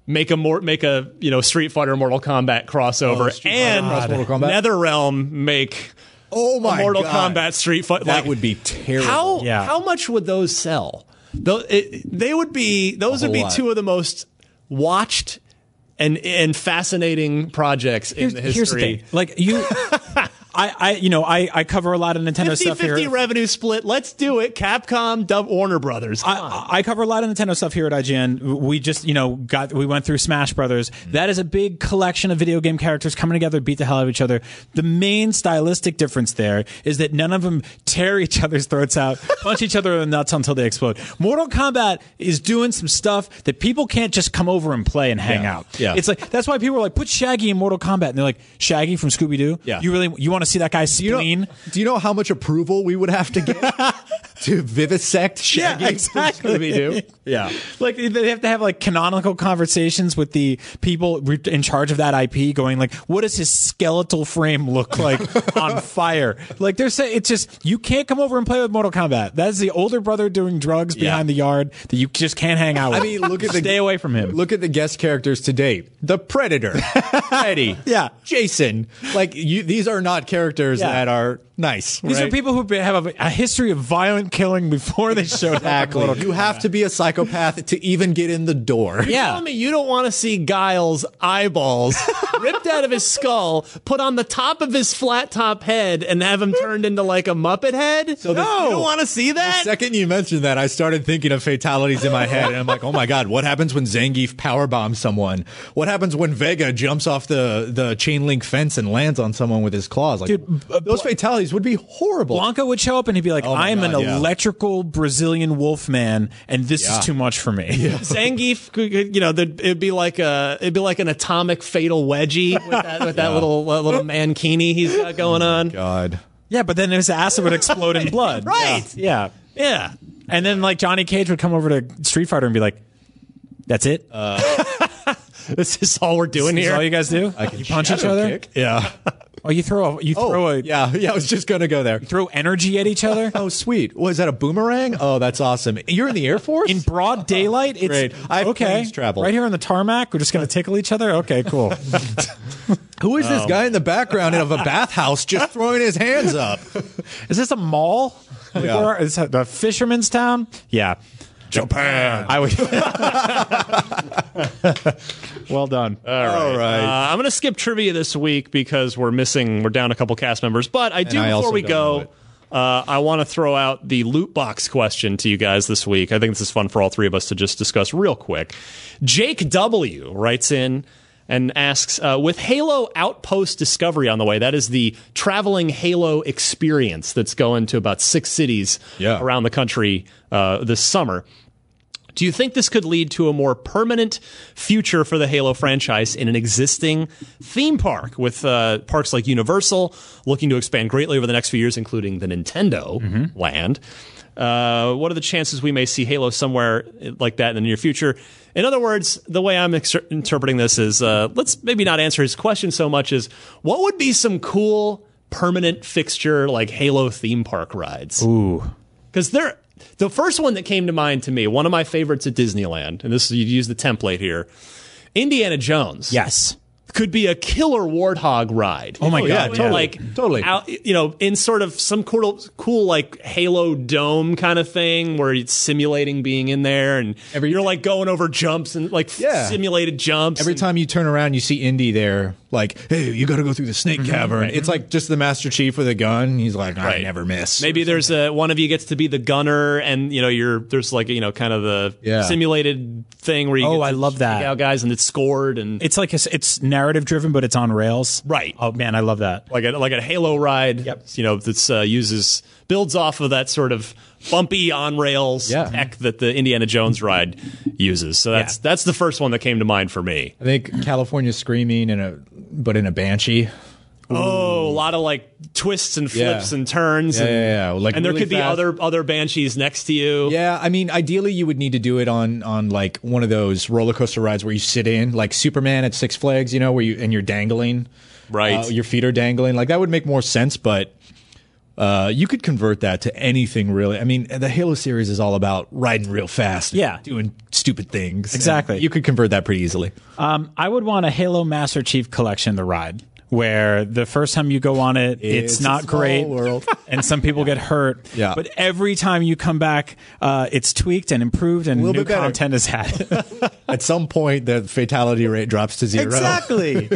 make a more make a you know Street Fighter Mortal Kombat crossover, Oh, and cross Mortal Kombat? NetherRealm make oh a my Mortal God. Kombat Street Fighter. That like, would be terrible. how Yeah. how much would those sell? Though it, they would be those would be lot. two of the most watched and and fascinating projects in the history. Here's the thing. Like you, I, I, you know, I, I cover a lot of Nintendo 50 stuff here. 50 revenue split. Let's do it. Capcom, Dub Warner Brothers. I, I cover a lot of Nintendo stuff here at IGN. We just, you know, got we went through Smash Brothers. Mm-hmm. That is a big collection of video game characters coming together, to beat the hell out of each other. The main stylistic difference there is that none of them tear each other's throats out, punch each other in the nuts until they explode. Mortal Kombat is doing some stuff that people can't just come over and play and hang Yeah. out. Yeah. It's like that's why people are like, put Shaggy in Mortal Kombat, and they're like, Shaggy from Scooby Doo. Yeah. you really you want to see that guy's you know, do you know how much approval we would have to get to vivisect Shaggy? Yeah, exactly. Scooby-Doo? Yeah. like they have to have like canonical conversations with the people in charge of that IP going like what does his skeletal frame look like on fire like they're saying it's just you can't come over and play with Mortal Kombat that's the older brother doing drugs behind the yard that you just can't hang out with I mean, look at the stay away from him Look at the guest characters to date: the Predator, Eddie, Yeah. Jason. Like you, these are not characters Yeah. that are nice. these right? are people who have a, a history of violent killing before they showed up Exactly. Mortal You have to be a psychopath to even get in the door. yeah Tell me you don't want to see Guile's eyeballs ripped out of his skull, put on the top of his flat top head, and have him turned into like a Muppet head? So the- you don't want to see The that? second you mentioned that, I started thinking of fatalities in my head, and I'm like, oh my god, what happens when Zangief powerbombs someone? What happens when Vega jumps off the, the chain link fence and lands on someone with his claws? Like, Dude, those fatalities would be horrible. Blanka would show up and he'd be like, Oh I am God, an yeah. electrical Brazilian wolf man, and this Yeah. is too much for me. Zangief, could- could- you know, it'd be like a, it'd be like an atomic fatal wedgie with that, with that little uh, little mankini he's got going on. God. Yeah, but then his acid would explode in blood. Right. Yeah. Yeah. And then like Johnny Cage would come over to Street Fighter and be like, "That's it. This is all we're doing This is here. all you guys do. you punch each other. Kick? Yeah. Oh, you throw a you oh, throw a yeah. Yeah. I was just gonna go there. throw energy at each other Oh, sweet. Was that a boomerang? Oh, that's awesome. You're in the Air Force? in broad daylight. It's Great. I have okay. travel. Right here on the tarmac, we're just gonna tickle each other. Okay, cool. Who is this um, guy in the background of a bathhouse just throwing his hands up? is this a mall? Yeah. is that a fisherman's town? Yeah. Japan. I would. well done. All right. Uh, I'm going to skip trivia this week because we're missing, we're down a couple cast members. But I do I before we go. Uh, I want to throw out the loot box question to you guys this week. I think this is fun for all three of us to just discuss real quick. Jake W writes in and asks uh, With Halo Outpost Discovery on the way, that is the traveling Halo experience that's going to about six cities Yeah. around the country uh, this summer. Do you think this could lead to a more permanent future for the Halo franchise in an existing theme park with uh, parks like Universal looking to expand greatly over the next few years, including the Nintendo land? Uh, what are the chances we may see Halo somewhere like that in the near future? In other words, the way I'm ex- interpreting this is uh, let's maybe not answer his question so much as what would be some cool permanent fixture like Halo theme park rides? Ooh. because they're the first one that came to mind to me, one of my favorites at Disneyland, and this is you use the template here. Indiana Jones, Yes. Could be a killer warthog ride. Oh my You God, know, totally. like Totally. out, you know, in sort of some cool, cool like Halo dome kind of thing where it's simulating being in there, and Every- you're like going over jumps and like Yeah. simulated jumps. Every and- time you turn around, you see Indy there, like, hey, you got to go through the snake mm-hmm. cavern. It's like just the Master Chief with a gun. He's like, I Right. never miss. Maybe there's a one of you gets to be the gunner, and you know you're there's like you know kind of the Yeah. simulated thing where you Oh, get I love that. out guys and it's scored and It's like a, it's narrative driven, but it's on rails. Right. Oh man, I love that. like a like a Halo ride. Yep. You know that's uh, uses builds off of that sort of bumpy on rails Yeah. tech that the Indiana Jones ride uses. So that's Yeah. that's the first one that came to mind for me. I think California Screaming in a, but in a Banshee. Oh, a lot of like twists and flips Yeah. and turns. Yeah, and, yeah, yeah. Like and there really could be other other banshees next to you. Yeah, I mean, ideally, you would need to do it on on like one of those roller coaster rides where you sit in, like Superman at Six Flags, you know, where you and you're dangling, Right. Uh, your feet are dangling. Like that would make more sense, but uh, you could convert that to anything really. I mean, the Halo series is all about riding real fast, and Yeah. doing stupid things. Exactly. You could convert that pretty easily. Um, I would want a Halo Master Chief Collection the ride. Where the first time you go on it, it's, It's not great, world. and some people get hurt. Yeah. But every time you come back, uh, it's tweaked and improved, and new content is added. At some point, the fatality rate drops to zero. exactly,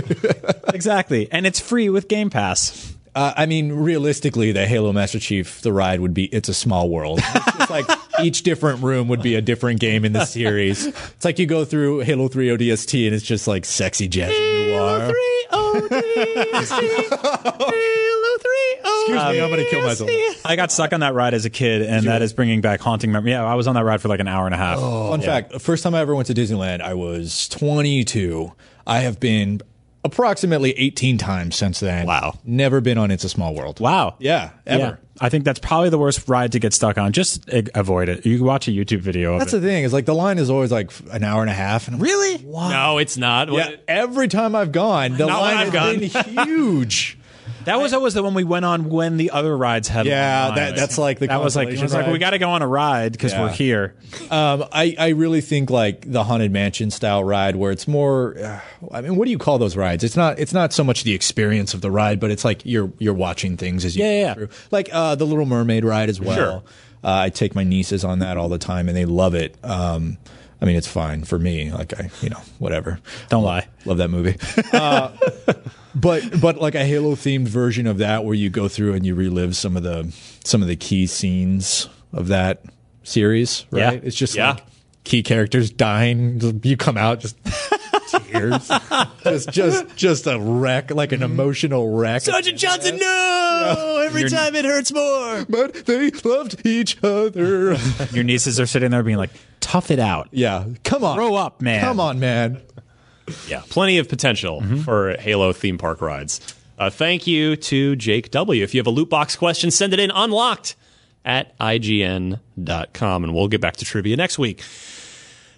exactly, and it's free with Game Pass. Uh, I mean, realistically, the Halo Master Chief, the ride would be it's a small world. It's just like each different room would be a different game in the series. It's like you go through Halo 3 ODST and it's just like sexy jazz and noir. Excuse me, I'm going to kill myself. I got stuck on that ride as a kid, and that is bringing back haunting memories. Yeah, I was on that ride for like an hour and a half. Oh. Fun fact: the first time I ever went to Disneyland, I was 22. I have been approximately 18 times since then. Wow. Never been on It's a Small World. Wow. Yeah, ever. Yeah. I think that's probably the worst ride to get stuck on. Just avoid it. You watch a YouTube video of That's it. the thing. Is like the line is always like an hour and a half. And I'm really? No, it's not. Yeah, every time I've gone, the Not line I've has been huge. That was always the one we went on when the other rides had. Yeah, lines. that- that's like the that was like it was like we got to go on a ride because Yeah. we're here. Um, I, I really think like the haunted mansion style ride where it's more. Uh, I mean, what do you call those rides? It's not. It's not so much the experience of the ride, but it's like you're you're watching things as you Yeah, go yeah. through. Like uh, the Little Mermaid ride as well. Sure. Uh, I take my nieces on that all the time, and they love it. Um, I mean, it's fine for me. Like I, you know, whatever. Don't lie. Love that movie. Uh, but but like a Halo themed version of that where you go through and you relive some of the some of the key scenes of that series, Yeah. right? It's just Yeah. like key characters dying. You come out just tears. just just just a wreck, like an emotional wreck. Sergeant Johnson, no! Every time it hurts more. but they loved each other. Your nieces are sitting there being like, "Tough it out." yeah. Come on. Grow up, man. Come on, man. Yeah, plenty of potential for Halo theme park rides. Uh, thank you to Jake W. If you have a loot box question, send it in unlocked at IGN.com, and we'll get back to trivia next week.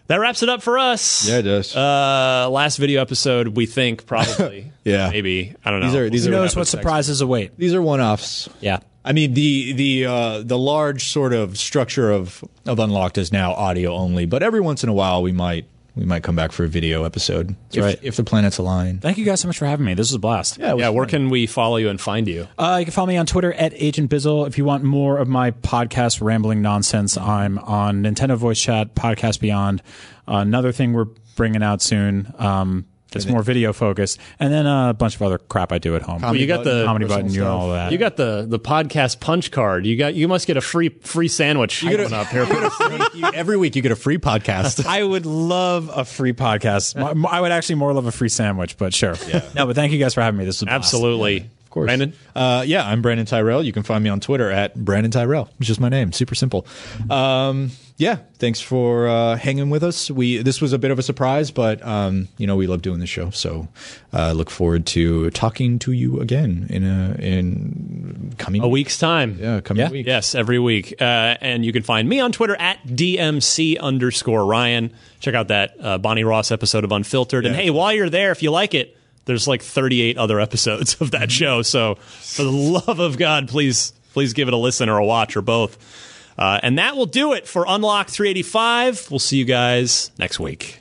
That wraps it up for us. Yeah, it does. Uh, last video episode, we think probably. Yeah. maybe I don't know. These are- these Who are- knows what surprises await? These are one offs. Yeah. I mean the the uh, the large sort of structure of of Unlocked is now audio only, but every once in a while we might we might come back for a video episode if, right. if the planets align. Thank you guys so much for having me. This was a blast. it was Yeah, where fun. can we follow you and find you? Uh, you can follow me on Twitter at Agent Bizzle. If you want more of my podcast rambling nonsense, I'm on Nintendo Voice Chat, Podcast Beyond. Uh, another thing we're bringing out soon. Um, That's more video focused, and then uh, a bunch of other crap I do at home. Well, you got the comedy button, you all that. You got the the podcast punch card. You got you must get a free free sandwich you get a- up here. You- every week you get a free podcast. I would love a free podcast. I would actually more love a free sandwich, but sure. No, but thank you guys for having me. This was a blast. Absolutely, of course. Brandon. Uh, yeah, I'm Brandon Tyrell. You can find me on Twitter at Brandon Tyrell. It's just my name. Super simple. Um, yeah, thanks for uh, hanging with us. We this was a bit of a surprise, but um, you know we love doing the show, so uh, look forward to talking to you again in a in coming A week's time. Yeah, coming Yeah. week. Yes, every week. Uh, and you can find me on Twitter at DMC underscore Ryan. Check out that uh, Bonnie Ross episode of Unfiltered. And hey, while you're there, if you like it, there's like 38 other episodes of that show. So for the love of God, please, please give it a listen or a watch or both. Uh, and that will do it for Unlock 385. We'll see you guys next week.